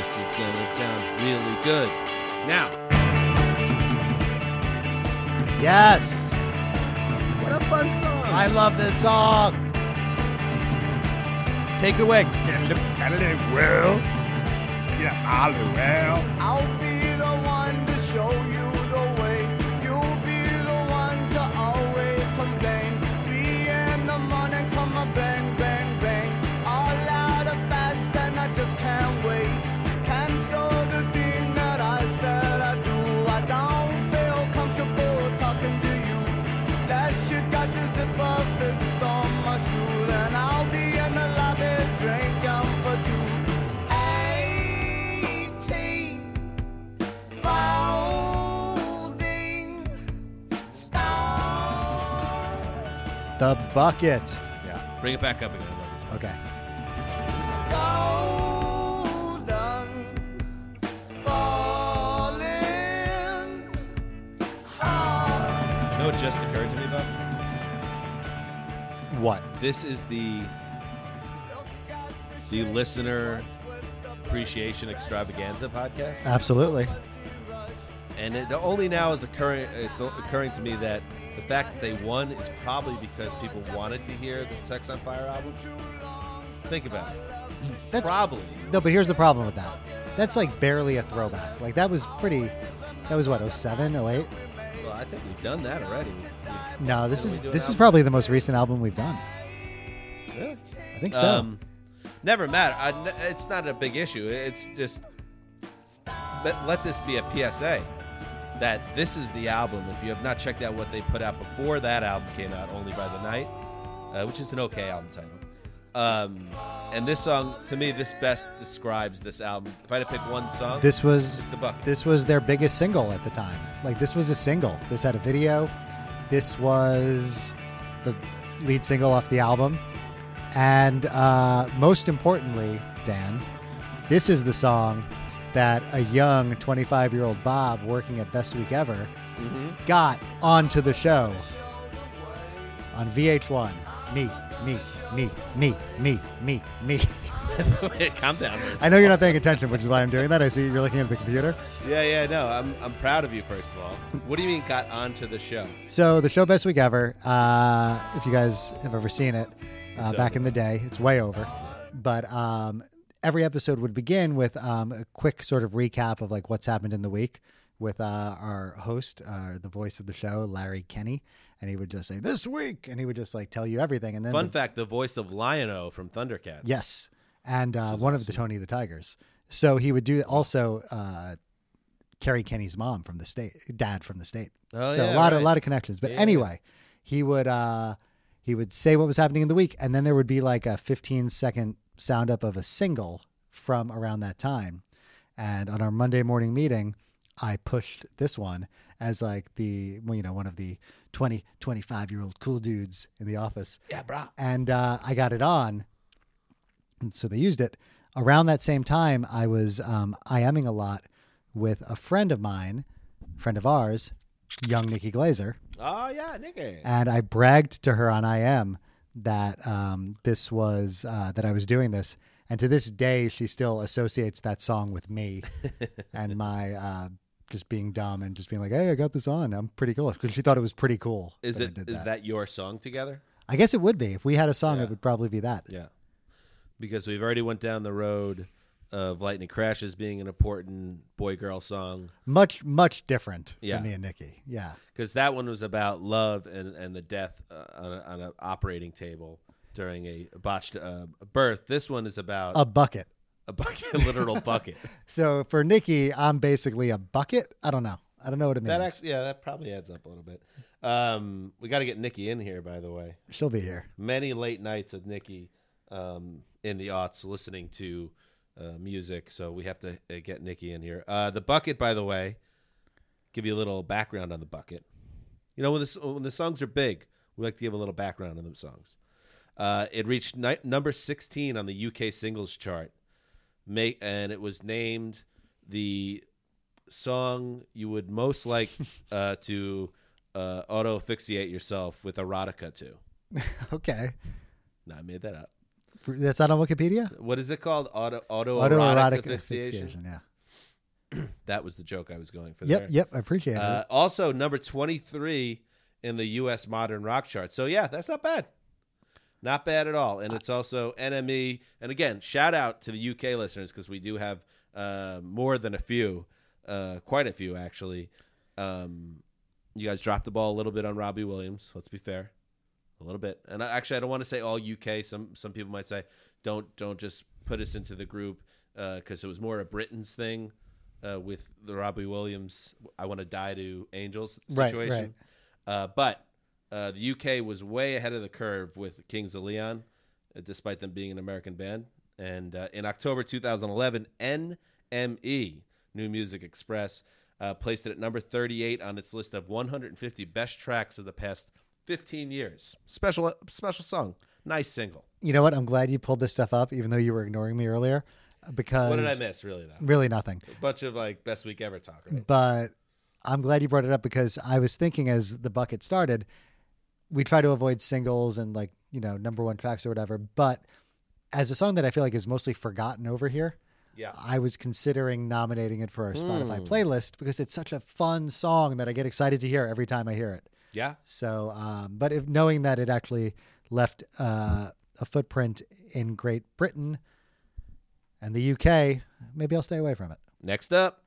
This is gonna sound really good. Now, Yes. what a fun song! I love this song. Take it away. Well, yeah, I'll be the one The bucket. Yeah, bring it back up again. I love this. Okay. Golden. You know what just occurred to me, Bob? What? This is the the listener appreciation extravaganza podcast, Absolutely. and it only now is occurring. It's occurring to me that the fact that they won is probably because people wanted to hear the Sex on Fire album. Think about it. [clears throat] That's probably No, but here's the problem with that. That's like barely a throwback. Like that was pretty that was what, 07, 08? well. I think we've done that already. We- No, this is this is probably the most recent album we've done. Really? I think so. Um, never matter. I, it's not a big issue. It's just let, let this be a PSA that this is the album. If you have not checked out what they put out before that album came out, Only by the Night, uh, which is an okay album title. Um, and this song, to me, this best describes this album. If I had to pick one song, this was the bucket. this was their biggest single at the time. Like this was a single. This had a video. This was the lead single off the album. And uh, most importantly, Dan, this is the song that a young 25 year old Bob working at Best Week Ever got onto the show on VH1. Me, me, me, me, me, me, me. [laughs] Calm down. I know you're not paying attention, which is why I'm doing that. I see you're looking at the computer. Yeah, yeah, no. I'm, I'm proud of you. First of all, what do you mean got onto the show? So the show Best Week Ever, uh, if you guys have ever seen it, uh, back in the day, it's way over. But um, every episode would begin with um, a quick sort of recap of like what's happened in the week with uh, our host, uh, the voice of the show, Larry Kenney, and he would just say this week, and he would just like tell you everything. And then Fun the- fact: the voice of Lion-O from Thundercats. Yes, and uh, one of the Tony the Tigers. So he would do also uh, Kerri Kenney's mom from the state, dad from the state. Oh, so yeah, a lot of a lot of connections. But Yeah. anyway, he would uh, he would say what was happening in the week, and then there would be like a 15 second sound up of a single from around that time. And on our Monday morning meeting, I pushed this one as like the well, you know one of the 20 25 year old cool dudes in the office Yeah, bro. and uh, I got it on. And so they used it. Around that same time, I was um, IMing a lot with a friend of mine, friend of ours, young Nikki Glazer, Oh yeah, Nikki. and I bragged to her on IM that um, this was uh, that I was doing this. And to this day, she still associates that song with me [laughs] and my uh, just being dumb and just being like, "Hey, I got this on. I'm pretty cool." Because she thought it was pretty cool. Is that it did that your song together? I guess it would be if we had a song. Yeah. It would probably be that. Yeah, because we've already went down the road of Lightning Crashes being an important boy girl song much much different Yeah. for me and Nikki. Yeah, because that one was about love and and the death uh, on, a, on an operating table during a botched uh, birth. This one is about a bucket. a bucket, a [laughs] literal bucket. [laughs] So for Nikki, I'm basically a bucket. I don't know. I don't know what it means. that yeah, that probably adds up a little bit. Um, we got to get Nikki in here, by the way. She'll be here. many late nights with Nikki um, in the aughts listening to uh, music. So we have to uh, get Nikki in here. Uh, the bucket, by the way, give you a little background on the bucket. You know, when the, when the songs are big, we like to give a little background on the songs. Uh, it reached ni- number 16 on the UK singles chart, Make, and it was named the song you would most like [laughs] uh, to uh, auto asphyxiate yourself with erotica to. [laughs] Okay. No, I made that up. That's not on Wikipedia? What is it called? Auto auto Autoerotic asphyxiation. asphyxiation. Yeah. [clears throat] That was the joke I was going for. Yep. there. Yep. I appreciate Uh, it. also, number 23 in the U.S. modern rock chart. So, yeah, that's not bad. Not bad at all. And it's also NME. And again, shout out to the UK listeners because we do have uh, more than a few, uh, quite a few, actually. Um, you guys dropped the ball a little bit on Robbie Williams. Let's be fair. A little bit. And I, actually, I don't want to say all UK. Some some people might say, don't don't just put us into the group because it was more a Britain's thing uh, with the Robbie Williams "I Want to Die to Angels" Right, situation. Uh, but uh, the UK was way ahead of the curve with Kings of Leon, uh, despite them being an American band. And uh, in October 2011, NME New Music Express uh, placed it at number 38 on its list of 150 best tracks of the past 15 years. Special special song, nice single. You know what? I'm glad you pulled this stuff up, even though you were ignoring me earlier, because What did I miss? Really, though, really nothing. a bunch of like best week ever talk. Right? But I'm glad you brought it up because I was thinking as the bucket started, we try to avoid singles and like, you know, number one tracks or whatever. But as a song that I feel like is mostly forgotten over here, Yeah. I was considering nominating it for our. Spotify hmm. playlist because it's such a fun song that I get excited to hear every time I hear it. Yeah. So, um, but if knowing that it actually left uh, a footprint in Great Britain and the UK, maybe I'll stay away from it. Next up,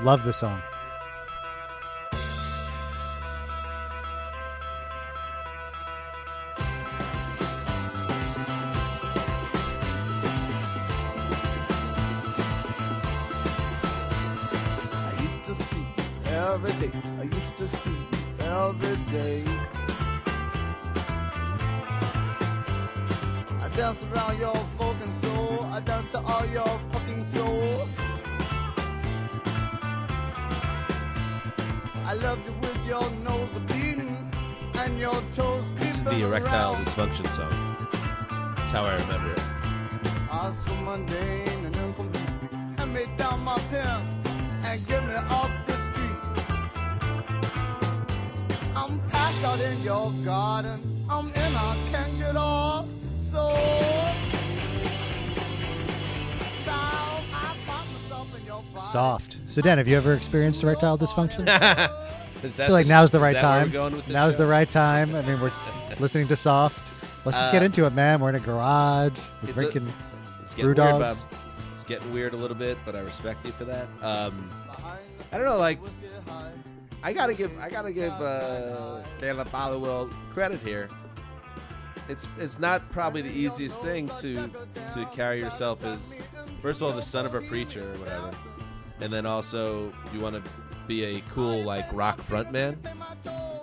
Love the song. I dance around your fucking soul. I dance to all your fucking soul. I love you with your nose bleeding and your toes this is the erectile around. dysfunction song. That's how I remember it. I so mundane and incomplete. Hand me down my pants and get me off the street. I'm packed out in your garden. I'm in, I can't get off. Soft. So, Dan, have you ever experienced erectile dysfunction? I [laughs] Is that feel like the- now's the right time. we're going with Now's show? the right time. I mean, we're [laughs] listening to Soft. Let's just get Uh, into it, man. We're in a garage. We're it's a- It's brew getting weird, dogs. Bob. It's getting weird a little bit, but I respect you for that. Um, I don't know, like I gotta give I gotta give uh, Caleb Followill credit here. It's it's not probably the easiest thing to to carry yourself as first of all the son of a preacher or whatever, and then also you want to be a cool like rock frontman,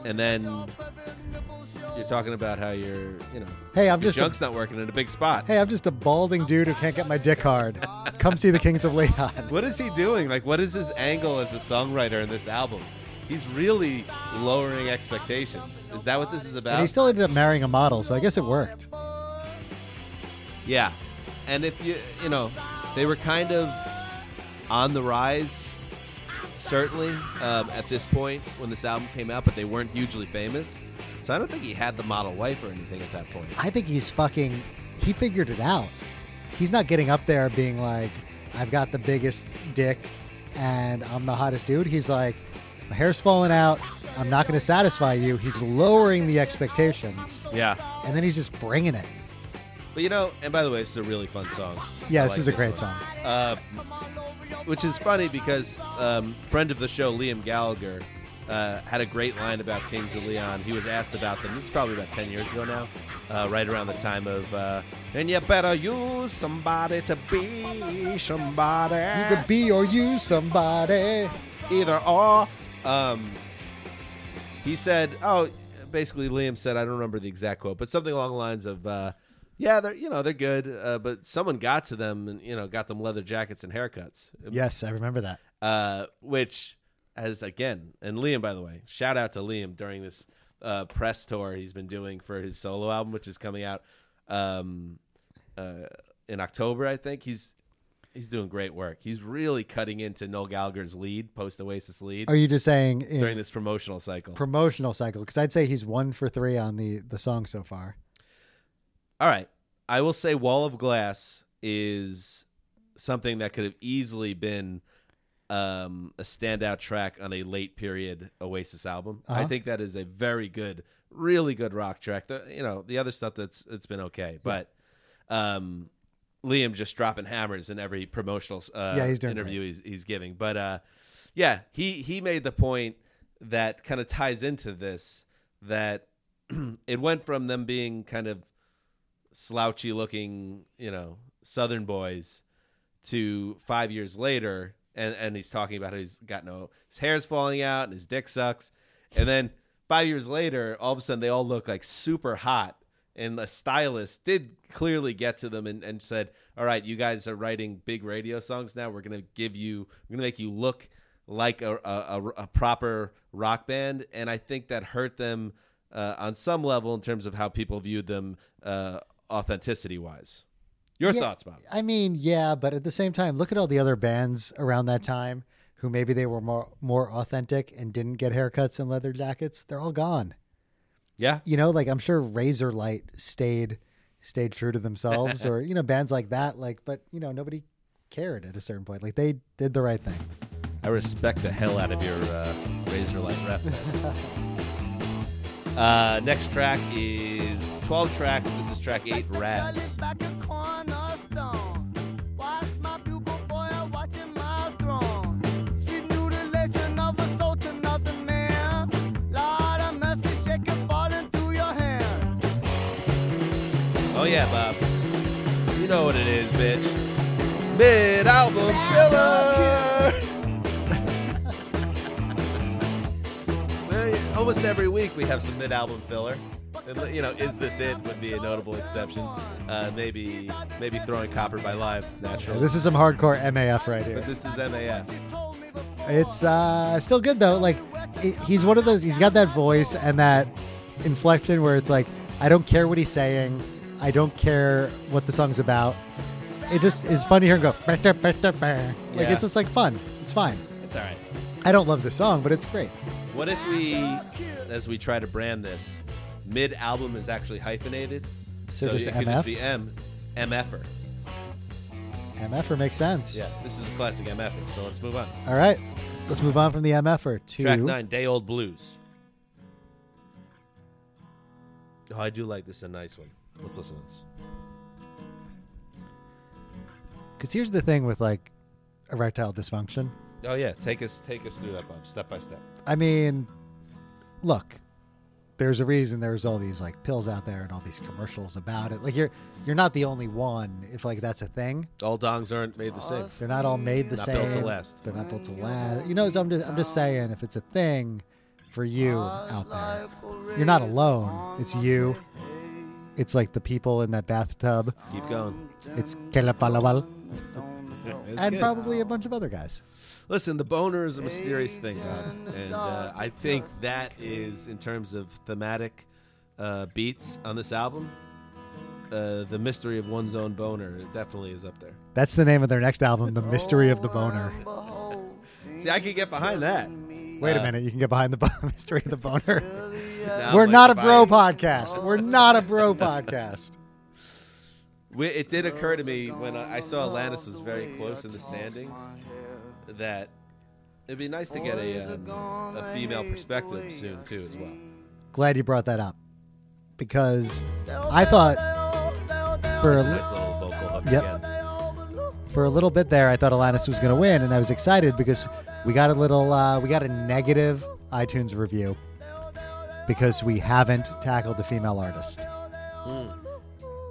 and then you're talking about how you're you know Hey, I'm just a- junk's not working in a big spot. Hey, I'm just a balding dude who can't get my dick hard. Come see the Kings of Leon. What is he doing? Like, what is his angle as a songwriter in this album? He's really lowering expectations. Is that what this is And about? he still ended up marrying a model, so I guess it worked. yeah. And if you, you know, they were kind of on the rise, certainly um, at this point when this album came out, but they weren't hugely famous. So I don't think he had the model wife or anything at that point. I think he's fucking. He figured it out. He's not getting up there being like, I've got the biggest dick and I'm the hottest dude. He's like, my hair's falling out. I'm not going to satisfy you. He's lowering the expectations. Yeah. And then he's just bringing it. But you know, and by the way, this is a really fun song. Yeah, this like is a great one. song. Uh, which is funny because um, friend of the show Liam Gallagher uh, had a great line about Kings of Leon. He was asked about them. This is probably about ten years ago now, uh, right around the time of. Uh, and you better use somebody to be somebody. You could be or use somebody. either or. Um, he said, "Oh, basically." Liam said, "I don't remember the exact quote, but something along the lines of." Uh, yeah, they're you know they're good, uh, but someone got to them and you know got them leather jackets and haircuts. Yes, I remember that. uh, which as again and Liam, by the way, shout out to Liam during this uh, press tour he's been doing for his solo album, which is coming out um, uh, in October, I think. He's he's doing great work. He's really cutting into Noel Gallagher's lead, post Oasis lead, Are you just saying during this promotional cycle. promotional cycle? Because I'd say he's one for three on the the song so far. All right. I will say Wall of Glass is something that could have easily been um, a standout track on a late period Oasis album. I Uh-huh. think that is a very good, really good rock track. The, you know, the other stuff that's it's been okay, but um, Liam just dropping hammers in every promotional uh, Yeah, he's doing interview he's, he's giving. But uh, yeah, he he made the point that kind of ties into this that [clears throat] it went from them being kind of slouchy looking, you know, Southern boys to five years later, and and he's talking about how he's got no his hair's falling out and his dick sucks, and then five years later, all of a sudden they all look like super hot. And the stylist did clearly get to them and, and said, "All right, you guys are writing big radio songs now. We're gonna give you, we're gonna make you look like a, a, a, a proper rock band." And I think that hurt them uh, on some level in terms of how people viewed them uh, authenticity wise. Your Yeah, thoughts, Bob? I mean, yeah, but at the same time, look at all the other bands around that time who maybe they were more more authentic and didn't get haircuts and leather jackets. They're all gone. Yeah, You know, like I'm sure Razorlight stayed stayed true to themselves, [laughs] or you know, bands like that. Like, but you know, nobody cared at a certain point. Like they did the right thing. I respect the hell out of your uh, Razorlight rep. [laughs] uh, next track is 12 tracks. This is track 8, Razz. Yeah, Bob. You know what it is, bitch. Mid album filler! [laughs] Almost every week we have some mid album filler. And, you know, is this it would be a notable exception. Uh, maybe maybe throwing copper by live, naturally. This is some hardcore MAF right here. but this is MAF. It's uh, still good though. Like it, he's one of those. He's got that voice and that inflection where it's like, I don't care what he's saying. I don't care what the song's about. It just is fun to hear him go. "Bah, da, bah, da, bah." Like Yeah. it's just like fun. It's fine. It's all right. I don't love the song, but it's great. What if we, as we try to brand this, mid album is actually hyphenated? So just it could just be M, MFer. MFer makes sense. Yeah, this is a classic MFer. So let's move on. All right. Let's move on from the MFer to Track nine, Day Old Blues. Oh, I do like this. A nice one. Let's listen to this. Because here's the thing with like erectile dysfunction. Oh yeah, take us take us through that, Bob, step by step. I mean, look, there's a reason there's all these like pills out there and all these commercials about it. Like you're you're not the only one. If like that's a thing, All dongs aren't made the same. they're not all made the Not same. built to last. They're not built to last. You know, so I'm just I'm just saying, if it's a thing for you out there, you're not alone. It's you. It's like the people in that bathtub. Keep going. It's Caleb Followill It's and good. probably a bunch of other guys. Listen, the boner is a mysterious thing, Bob, and uh, I think that is in terms of thematic uh, beats on this album. Uh, the mystery of one's own boner definitely is up there. That's the name of their next album, The Mystery of the Boner. [laughs] See, I could get behind that. Wait a minute, you can get behind the bo- [laughs] Mystery of the Boner. Now We're I'm not a bro podcast. We're not a bro [laughs] podcast. We, it did occur to me when I I saw Alanis was very close in the standings that it'd be nice to get a, um, a female perspective soon too, as well. Glad you brought that up because I thought for a, It's a li- nice little vocal hook Yep. again. for a little bit there, I thought Alanis was going to win, and I was excited because we got a little uh, we got a negative iTunes review because we haven't tackled the female artist. Hmm.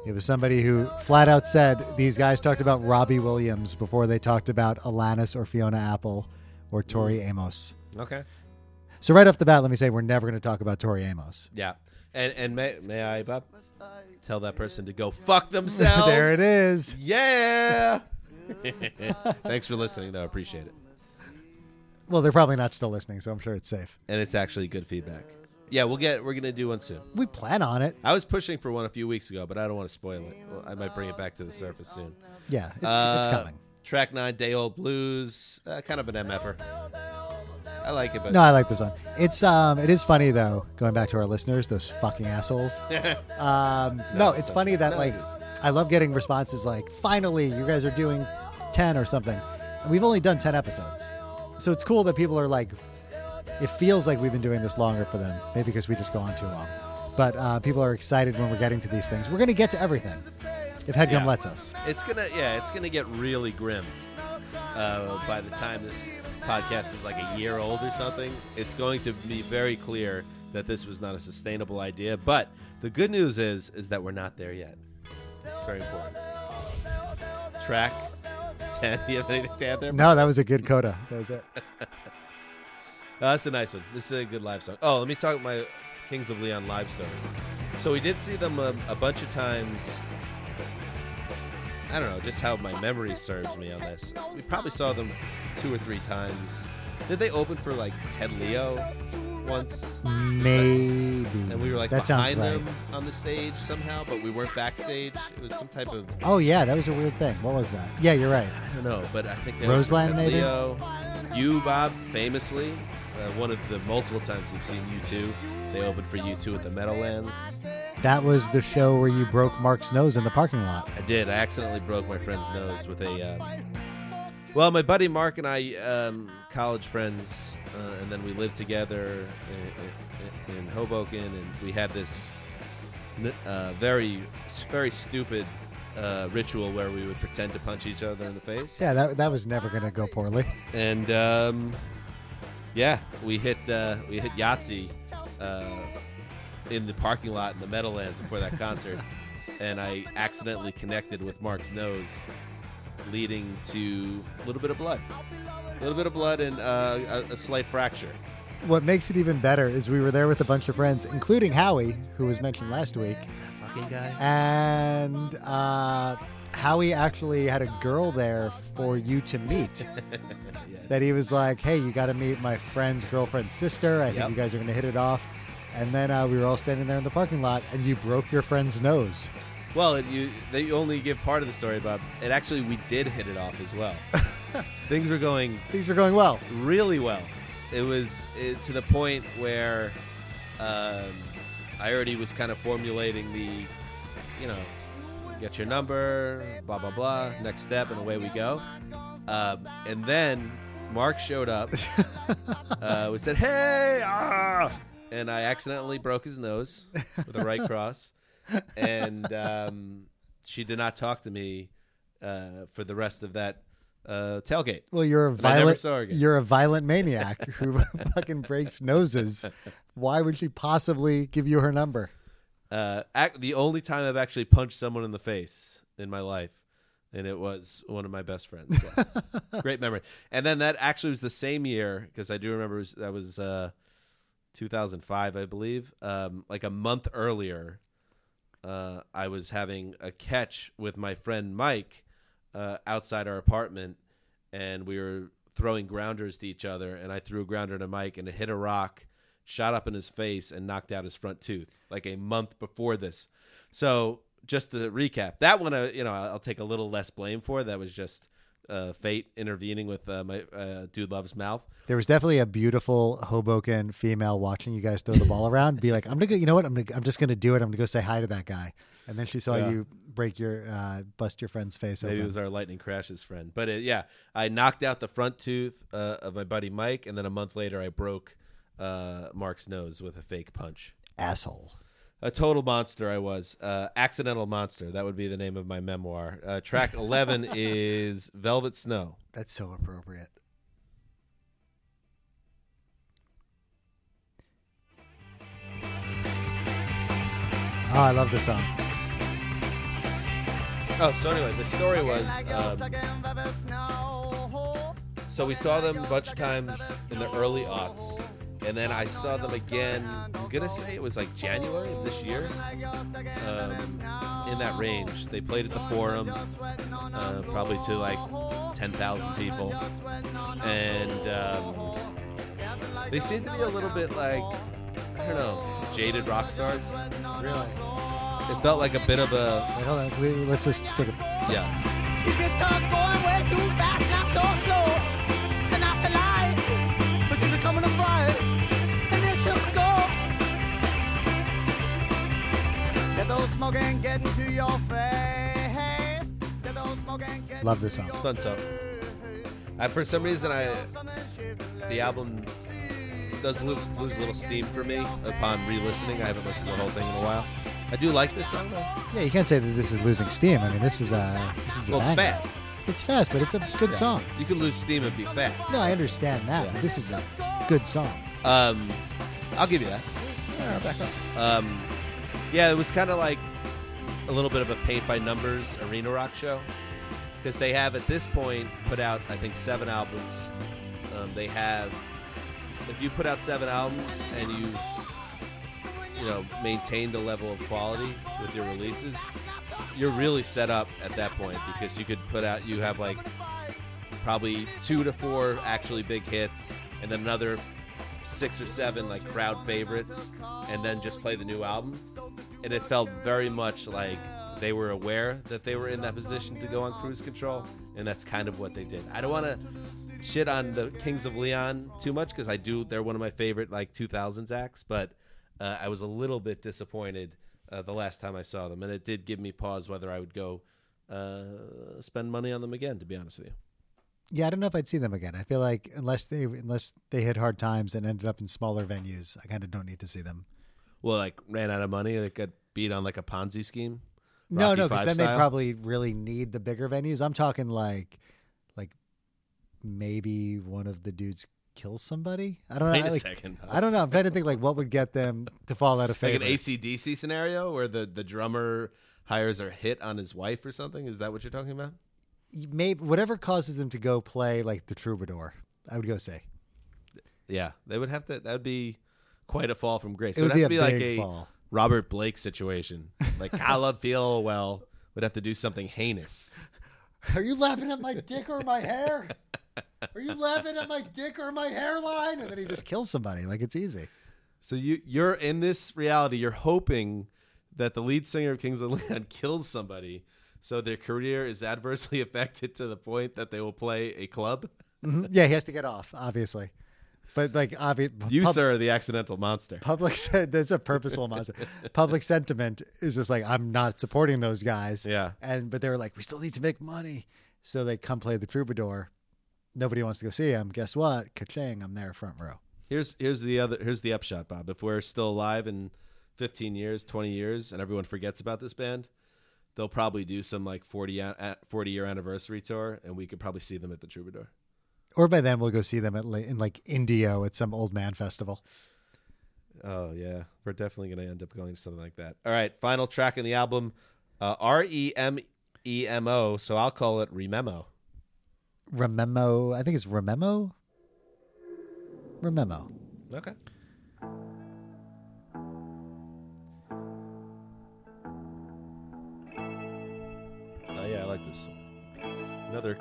It was somebody who flat out said these guys talked about Robbie Williams before they talked about Alanis or Fiona Apple or hmm. Tori Amos. Okay. So right off the bat, let me say we're never going to talk about Tori Amos. Yeah. And and may, may I, Bob, tell that person to go fuck themselves? [laughs] there it is. Yeah. [laughs] [laughs] Thanks for listening, though. I appreciate it. Well, they're probably not still listening, so I'm sure it's safe. And it's actually good feedback. Yeah, we'll get. We're gonna do one soon. We plan on it. I was pushing for one a few weeks ago, but I don't want to spoil it. Well, I might bring it back to the surface soon. Yeah, it's, Uh, it's coming. Track nine, day old blues, uh, kind of an mf'er. I like it, but No, I like this one. It's um, it is funny though. Going back to our listeners, those fucking assholes. [laughs] Um, no, it's funny that No, like. I love getting responses like, "Finally, you guys are doing ten or something," and we've only done ten episodes, so it's cool that people are like. It feels like we've been doing this longer for them, maybe because we just go on too long. But uh, people are excited when we're getting to these things. We're going to get to everything if Headgum Yeah. lets us. it's gonna yeah, it's gonna get really grim uh, by the time this podcast is like a year old or something. It's going to be very clear that this was not a sustainable idea. But the good news is is that we're not there yet. It's very important. Track ten. Do [laughs] You have anything to add there? No, that was a good coda. That was it. [laughs] Oh, that's a nice one. This is a good live song. Oh, let me talk my Kings of Leon live song. So we did see them a, a bunch of times. I don't know, just how my memory serves me on this. We probably saw them two or three times. Did they open for like Ted Leo once? Maybe. And we were like that behind right. them on the stage somehow, but we weren't backstage. It was some type of Oh yeah, that was a weird thing. What was that? Yeah, you're right. I don't know, but I think they Roseland, maybe? Leo, you, Bob, famously, uh, one of the multiple times you've seen U2. They opened for U2 at the Meadowlands. That was the show where you broke Mark's nose in the parking lot. I did. I accidentally broke my friend's nose with a. Um, well, my buddy Mark and I, um, college friends, uh, and then we lived together in, in, in Hoboken, and we had this uh, very, very stupid uh, ritual where we would pretend to punch each other in the face. Yeah, that that was never gonna go poorly. and um, yeah, we hit uh, we hit Yahtzee uh, in the parking lot in the Meadowlands before that concert, and I accidentally connected with Mark's nose, leading to a little bit of blood, a little bit of blood and uh, a, a slight fracture. What makes it even better is we were there with a bunch of friends, including Howie, who was mentioned last week, That Fucking guy. and uh, Howie actually had a girl there for you to meet. [laughs] That he was like, "Hey, you got to meet my friend's girlfriend's sister. I think you guys are gonna hit it off." And then uh, we were all standing there in the parking lot, and you broke your friend's nose. Well, it, you they only give part of the story, Bob. It actually we did hit it off as well. [laughs] Things were going Things were going well. really well. It was it, to the point where um, I already was kind of formulating the, you know, get your number, blah blah blah, next step, and away we go. Um, and then Mark showed up. [laughs] uh, we said, "Hey!" Ah! And I accidentally broke his nose with a right [laughs] cross, and um, she did not talk to me uh, for the rest of that uh, tailgate. Well, you're a And violent. saw her again. You're a violent maniac [laughs] who fucking breaks noses. Why would she possibly give you her number? Uh, act, the only time I've actually punched someone in the face in my life, and it was one of my best friends. So, [laughs] great memory. And then that actually was the same year because I do remember was, that was uh, 2005, I believe. Um, like a month earlier, uh, I was having a catch with my friend Mike uh, outside our apartment, and we were throwing grounders to each other. And I threw a grounder to Mike, and it hit a rock, shot up in his face, and knocked out his front tooth. Like a month before this. So just to recap, that one, uh, you know, I'll take a little less blame for. That was just uh, fate intervening with uh, my uh, dude loves mouth. There was definitely a beautiful Hoboken female watching you guys throw the ball around. And be like, I'm gonna go. You know what? I'm gonna. I'm just gonna do it. I'm gonna go say hi to that guy. And then she saw Yeah. you break your, uh, bust your friend's face Maybe it was our lightning crashes friend, but it, yeah, I knocked out the front tooth uh, of my buddy Mike, and then a month later, I broke uh, Mark's nose with a fake punch. Asshole. A total monster, I was. Uh, accidental monster. That would be the name of my memoir. Uh, track [laughs] eleven is Velvet Snow. That's so appropriate. Oh, I love this song. Oh, so anyway, the story was. Um, so we saw them a bunch of times in the early aughts, and then I saw them again. I'm gonna say it was like January of this year, um, in that range. They played at the Forum, uh, probably to like 10,000 people, and um, they seemed to be a little bit like I don't know, jaded rock stars. Really? It felt like a bit of a Wait, hold on. We, let's just take a. yeah. Love this song. It's a fun song. I, for some reason, I the album does lo- lose a little steam for me upon re-listening. I haven't listened to the whole thing in a while. I do like this song though. Yeah, you can't say that this is losing steam. I mean, this is a this is a Well, it's banger. fast. It's fast, but it's a good song. You can lose steam and be fast. No, I understand that. But this is a good song. Um, I'll give you that. Um, yeah, it was kind of like a little bit of a paint by numbers arena rock show because they have at this point put out I think seven albums. Um, they have if you put out seven albums and you you know maintained a level of quality with your releases, you're really set up at that point because you could put out you have like probably two to four actually big hits and then another six or seven like crowd favorites and then just play the new album and it felt very much like they were aware that they were in that position to go on cruise control and that's kind of what they did i don't want to shit on the kings of leon too much because i do they're one of my favorite like 2000s acts but uh, i was a little bit disappointed uh, the last time i saw them and it did give me pause whether i would go uh, spend money on them again to be honest with you Yeah, I don't know if I'd see them again. I feel like unless they unless they hit hard times and ended up in smaller venues, I kind of don't need to see them. Well like ran out of money like got beat on like a ponzi scheme no, Rocky no, because then they probably really need the bigger venues. I'm talking like, like maybe one of the dudes kills somebody. I don't know. Wait I, a like, second. I don't know. I'm trying to think like what would get them to fall out of [laughs] like favor. an ACDC scenario where the, the drummer hires a hit on his wife or something. Is that what you're talking about? Maybe whatever causes them to go play like the Troubadour. I would go say Yeah, they would have to. That would be quite a fall from grace. It It, would have to be like a fall. Robert Blake situation. Like I love feel well would have to do something heinous. Are you laughing at my dick or my hair? Are you laughing at my dick or my hairline? And then he just kills somebody. Like it's easy. So you you're in this reality. You're hoping that the lead singer of Kings of Leon [laughs] kills somebody, so their career is adversely [laughs] affected to the point that they will play a club. Mhm. Yeah, he has to get off, obviously. But like, obvious. You sir are the accidental monster. Public [laughs] said there's a purposeful monster. Public [laughs] sentiment is just like I'm not supporting those guys. Yeah. And but they were like, we still need to make money, so they come play the Troubadour. Nobody wants to go see him. Guess what? Ka-ching! I'm there, front row. Here's here's the other here's the upshot, Bob. If we're still alive in 15 years, 20 years, and everyone forgets about this band, they'll probably do some like 40 a- 40 year anniversary tour, and we could probably see them at the Troubadour. Or by then we'll go see them at in like Indio at some old man festival. Oh yeah, we're definitely gonna end up going to something like that. All right, final track in the album, uh, R E M E M O. So I'll call it Rememo. Rememo, I think it's Rememo. Rememo. Okay. Oh yeah, I like this. Another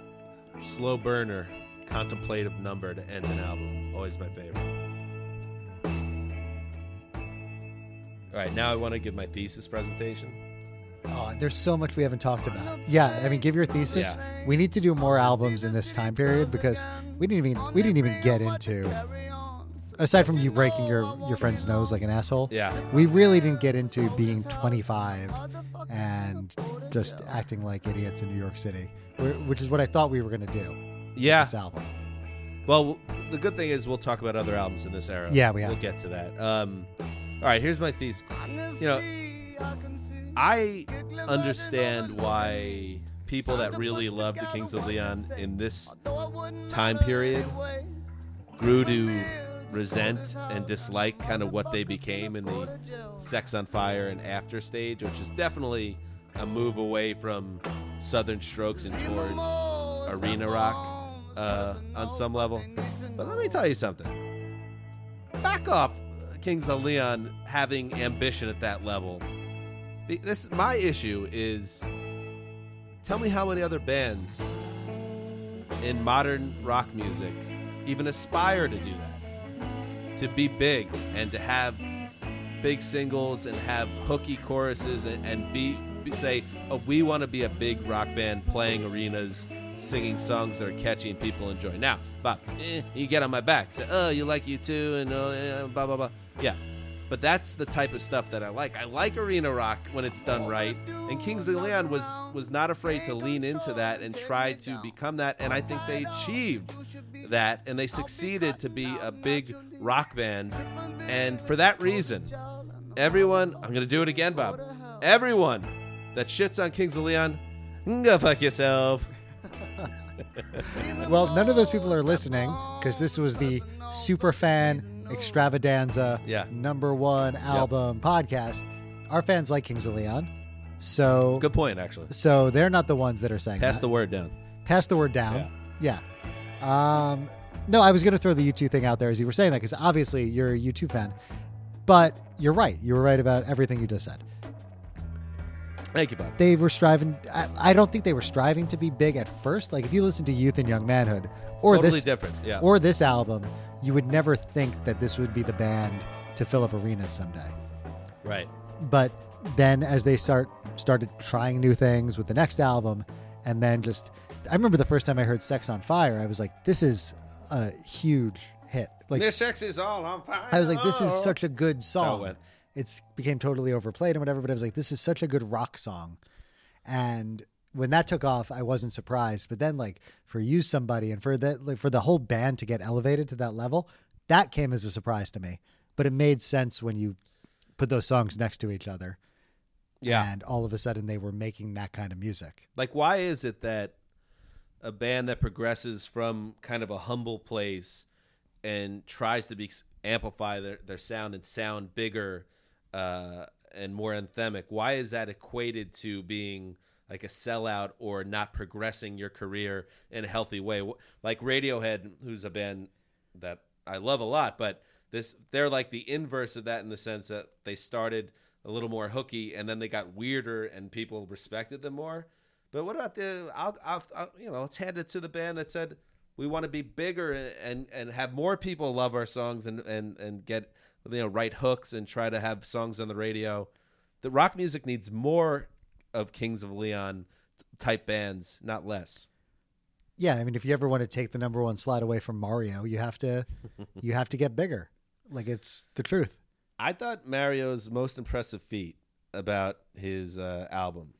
slow burner, contemplative number to end an album. Always my favorite. All right, now I want to give my thesis presentation. Oh, there's so much we haven't talked about. Yeah, I mean, give your thesis. Yeah. We need to do more albums in this time period because we didn't even we didn't even get into. Aside from you breaking your your friend's nose like an asshole, Yeah. we really didn't get into being 25 and just acting like idiots in New York City, which is what I thought we were going to do. Yeah. this album. Well, the good thing is we'll talk about other albums in this era. Yeah, we have We'll get to that. Um, all right, here's my thesis. You know, I understand why people that really love the Kings of Leon in this time period grew to resent and dislike kind of what they became in the Sex on Fire and After stage, which is definitely a move away from Southern Strokes and towards arena rock uh, on some level. But let me tell you something. Back off, Kings of Leon having ambition at that level. This my issue is. Tell me how many other bands in modern rock music even aspire to do that, to be big and to have big singles and have hooky choruses and, and be, be say, oh, we want to be a big rock band playing arenas, singing songs that are catchy and people enjoy. Now, Bob, eh, you get on my back. Say, oh, you like U2, and uh, eh, blah blah blah. Yeah, but that's the type of stuff that I like. I like arena rock when it's done right, and Kings of Leon was was not afraid to lean into that and try to become that, and I think they achieved that, and they succeeded to be a big rock band, and for that reason, everyone, I'm gonna do it again, Bob. Everyone that shits on Kings of Leon, go fuck yourself. Well, none of those people are listening because this was the super fan extravaganza Yeah. number one album podcast. Our fans like Kings of Leon, so Good point, actually. so they're not the ones that are saying Pass that. the word down. pass the word down. Yeah. Um, no, I was going to throw the U2 thing out there as you were saying that because obviously you're a U2 fan, but you're right. You were right about everything you just said. Thank you, Bob. They were striving. I, I don't think they were striving to be big at first. Like if you listen to Youth and Young Manhood or Totally this different, yeah. or this album, you would never think that this would be the band to fill up arenas someday. Right. But then as they start started trying new things with the next album, and then just I remember the first time I heard Sex on Fire, I was like, this is a huge hit. Like This sex is all on fire. I was like, this is such a good song. It's became totally overplayed and whatever, but I was like, this is such a good rock song. And when that took off, I wasn't surprised. But then, like for Use Somebody, and for the like, for the whole band to get elevated to that level, that came as a surprise to me. But it made sense when you put those songs next to each other. Yeah. and all of a sudden they were making that kind of music. Like, why is it that a band that progresses from kind of a humble place and tries to be amplify their, their sound and sound bigger uh, and more anthemic, why is that equated to being like a sellout or not progressing your career in a healthy way? Like Radiohead, who's a band that I love a lot, but this they're like the inverse of that in the sense that they started a little more hooky and then they got weirder and people respected them more. But what about the? I'll, I'll, I'll you know, let's hand it to the band that said we want to be bigger and and have more people love our songs and and and get you know write hooks and try to have songs on the radio. The rock music needs more of Kings of Leon type bands, not less. Yeah, I mean, if you ever want to take the number one slot away from Mario, you have to [laughs] you have to get bigger. Like it's the truth. I thought Mario's most impressive feat about his uh, album,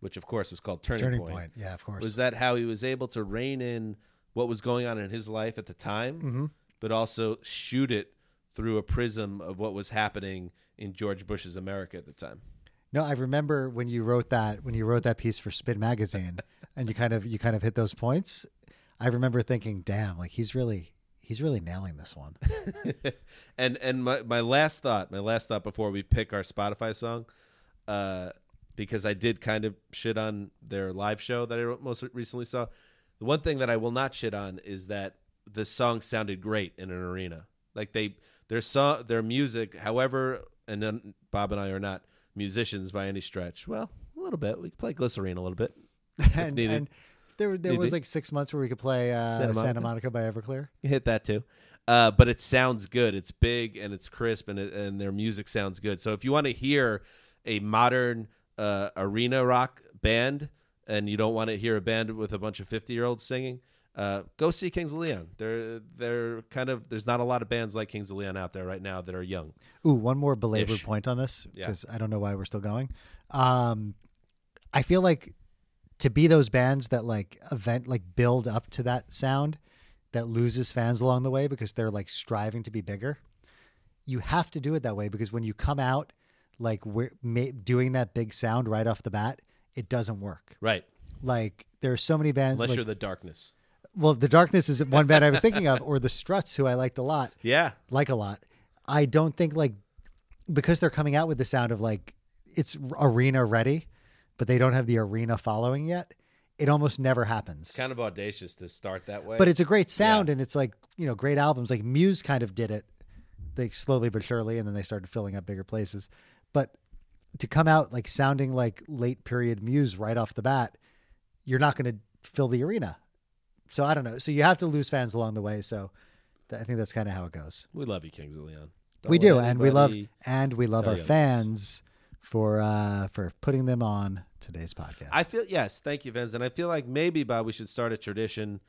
which of course was called Turning, Turning Point, point. Yeah, of course. was that how he was able to rein in what was going on in his life at the time, but also shoot it through a prism of what was happening in George Bush's America at the time. No, I remember when you wrote that when you wrote that piece for Spin magazine [laughs] and you kind of you kind of hit those points. I remember thinking, "Damn, like he's really he's really nailing this one." [laughs] and and my, my last thought, my last thought before we pick our Spotify song, uh, because I did kind of shit on their live show that I most recently saw. The one thing that I will not shit on is that the song sounded great in an arena. Like they their song their music, however, and then Bob and I are not musicians by any stretch. Well, a little bit. We can play Glycerine a little bit. and, and there there Need was be. like six months where we could play uh, Santa Santa, Monica? Monica? by Everclear. You hit that too. Uh, but it sounds good. It's big and it's crisp, and it, and their music sounds good. So if you want to hear a modern uh, arena rock band, and you don't want to hear a band with a bunch of fifty year olds singing, uh, go see Kings of Leon. They're they're kind of there's not a lot of bands like Kings of Leon out there right now that are young. Ooh, one more belabored Ish. point on this Yeah. because I don't know why we're still going. Um, I feel like to be those bands that like event like build up to that sound that loses fans along the way because they're like striving to be bigger. You have to do it that way because when you come out like we're ma- doing that big sound right off the bat, it doesn't work. Right. Like there's so many bands. Unless like- you're the darkness. Well, the Darkness is one band I was thinking of, or the Struts, who I liked a lot [laughs] Yeah. like a lot. I don't think like because they're coming out with the sound of like it's arena ready, but they don't have the arena following yet. It almost never happens. Kind of audacious to start that way. but it's a great sound and it's like, you know, great albums. Like Muse kind of did it. They slowly but surely and then they started filling up bigger places. But to come out like sounding like late period Muse right off the bat, you're not going to fill the arena. So I don't know. So you have to lose fans along the way. So th- I think that's kind of how it goes. we love you, Kings of Leon. we Don't do, and we love and we love our fans for uh for putting them on today's podcast. I feel yes, thank you, Vince, and I feel like maybe Bob, we should start a tradition.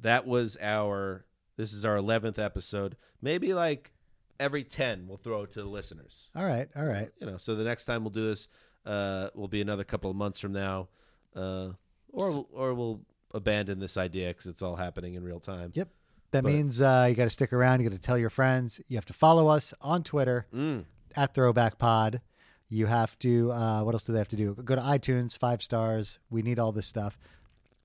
That was our. This is our eleventh episode. Maybe like every ten, we'll throw it to the listeners. all right, all right. You know, so the next time we'll do this, uh, will be another couple of months from now, uh, or or we'll abandon this idea because it's all happening in real time. Yep. That But- means uh, you got to stick around. You got to tell your friends. You have to follow us on Twitter Mm. at Throwback Pod. You have to. Uh, what else do they have to do? Go to iTunes, five stars. We need all this stuff.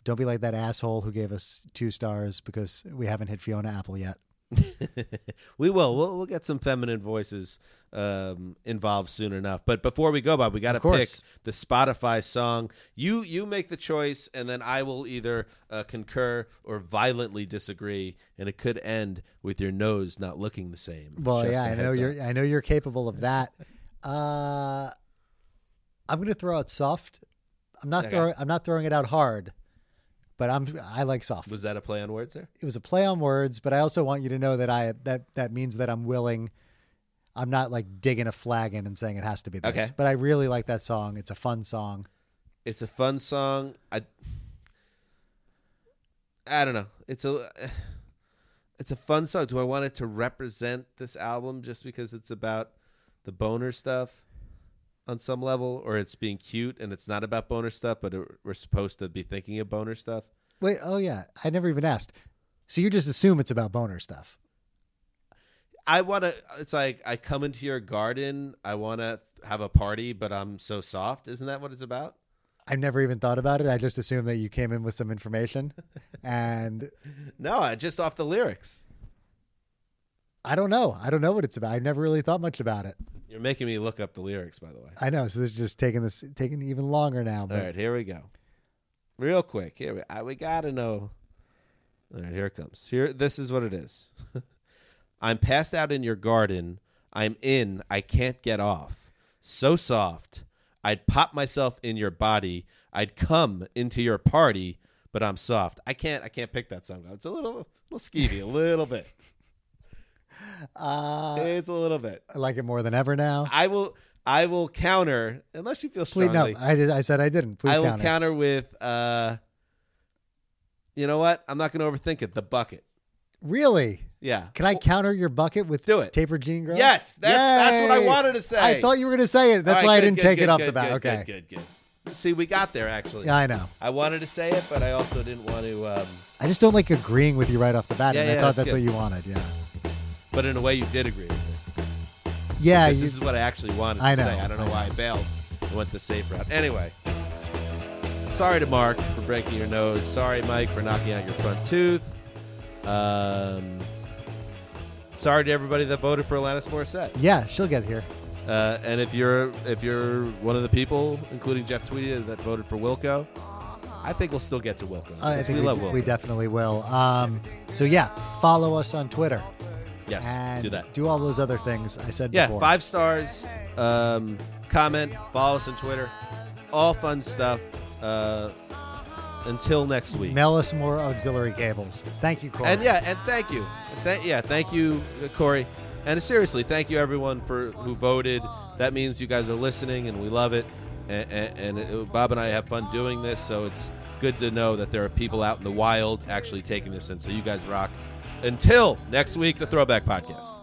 Don't be like that asshole who gave us two stars because we haven't hit Fiona Apple yet. [laughs] we will. We'll we'll get some feminine voices um, involved soon enough. But before we go, Bob, we got to pick the Spotify song. You you make the choice, and then I will either uh, concur or violently disagree, and it could end with your nose not looking the same. Well, Just yeah, I know heads you're. I know you're capable of that. Uh, I'm going to throw out soft. I'm not Okay. throwing. I'm not throwing it out hard, but I'm. I like soft. Was that a play on words there? it was a play on words, but I also want you to know that I that that means that I'm willing. I'm not like digging a flag in and saying it has to be this. Okay. But I really like that song. It's a fun song. It's a fun song. I I don't know. It's a it's a fun song. Do I want it to represent this album just because it's about the boner stuff on some level, or it's being cute and it's not about boner stuff, but it, we're supposed to be thinking of boner stuff? Wait, oh yeah, I never even asked. So you just assume it's about boner stuff. I want to. It's like I come into your garden. I want to have a party, but I'm so soft. Isn't that what it's about? I've never even thought about it. I just assumed that you came in with some information, [laughs] and No, I just off the lyrics. I don't know. I don't know what it's about. I never really thought much about it. You're making me look up the lyrics, by the way. I know. So this is just taking this taking even longer now. But All right, here we go. Real quick, here we I, we gotta know. All right, here it comes. Here, this is what it is. [laughs] I'm passed out in your garden. I'm in. I can't get off. So soft. I'd pop myself in your body. I'd come into your party, but I'm soft. I can't. I can't pick that song. It's a little, little skeevy, a little bit. [laughs] uh, It's a little bit. I like it more than ever now. I will. I will counter unless you feel Please strongly. no. I did. I said I didn't. Please I will counter. counter with, uh, you know what? I'm not going to overthink it. The bucket. Really? Yeah. Can I counter your bucket with Do it. tapered jean girl? Yes, that's- that's what I wanted to say. I thought you were going to say it. That's All why right, I didn't good, take good, it off good, the bat. good, okay. Good, good, good. See, we got there actually. Yeah, I know. I wanted to say it, but I also didn't want to. Um, I just don't like agreeing with you right off the bat. Yeah, and I thought that's that's what you wanted. Yeah. But in a way, you did agree with me. Yeah. This is what I actually wanted to I know, say. I don't know I why I bailed. I went the safe route. Anyway, sorry to Mark for breaking your nose. Sorry, Mike, for knocking out your front tooth. Um, sorry to everybody that voted for Alanis Morissette. yeah, she'll get here. Uh, and if you're if you're one of the people, including Jeff Tweedy, that voted for Wilco, I think we'll still get to Wilco. Uh, I think we we, love d- Wilco. we definitely will. Um, so yeah, follow us on Twitter yes, and do that. Do all those other things I said Yeah, before. five stars. Um, comment, follow us on Twitter. All fun stuff. Uh, until next week. Mail us more auxiliary cables. Thank you, Corey. And yeah, and thank you. Th- yeah, thank you, uh, Corey. And seriously, thank you everyone for who voted. That means you guys are listening, and we love it. And, and, and it- Bob and I have fun doing this, so it's good to know that there are people out in the wild actually taking this in. So you guys rock. Until next week, the Throwback Podcast.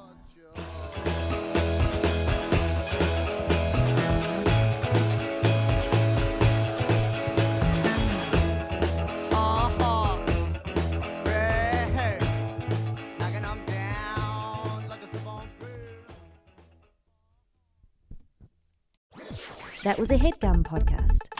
That was a headgum podcast.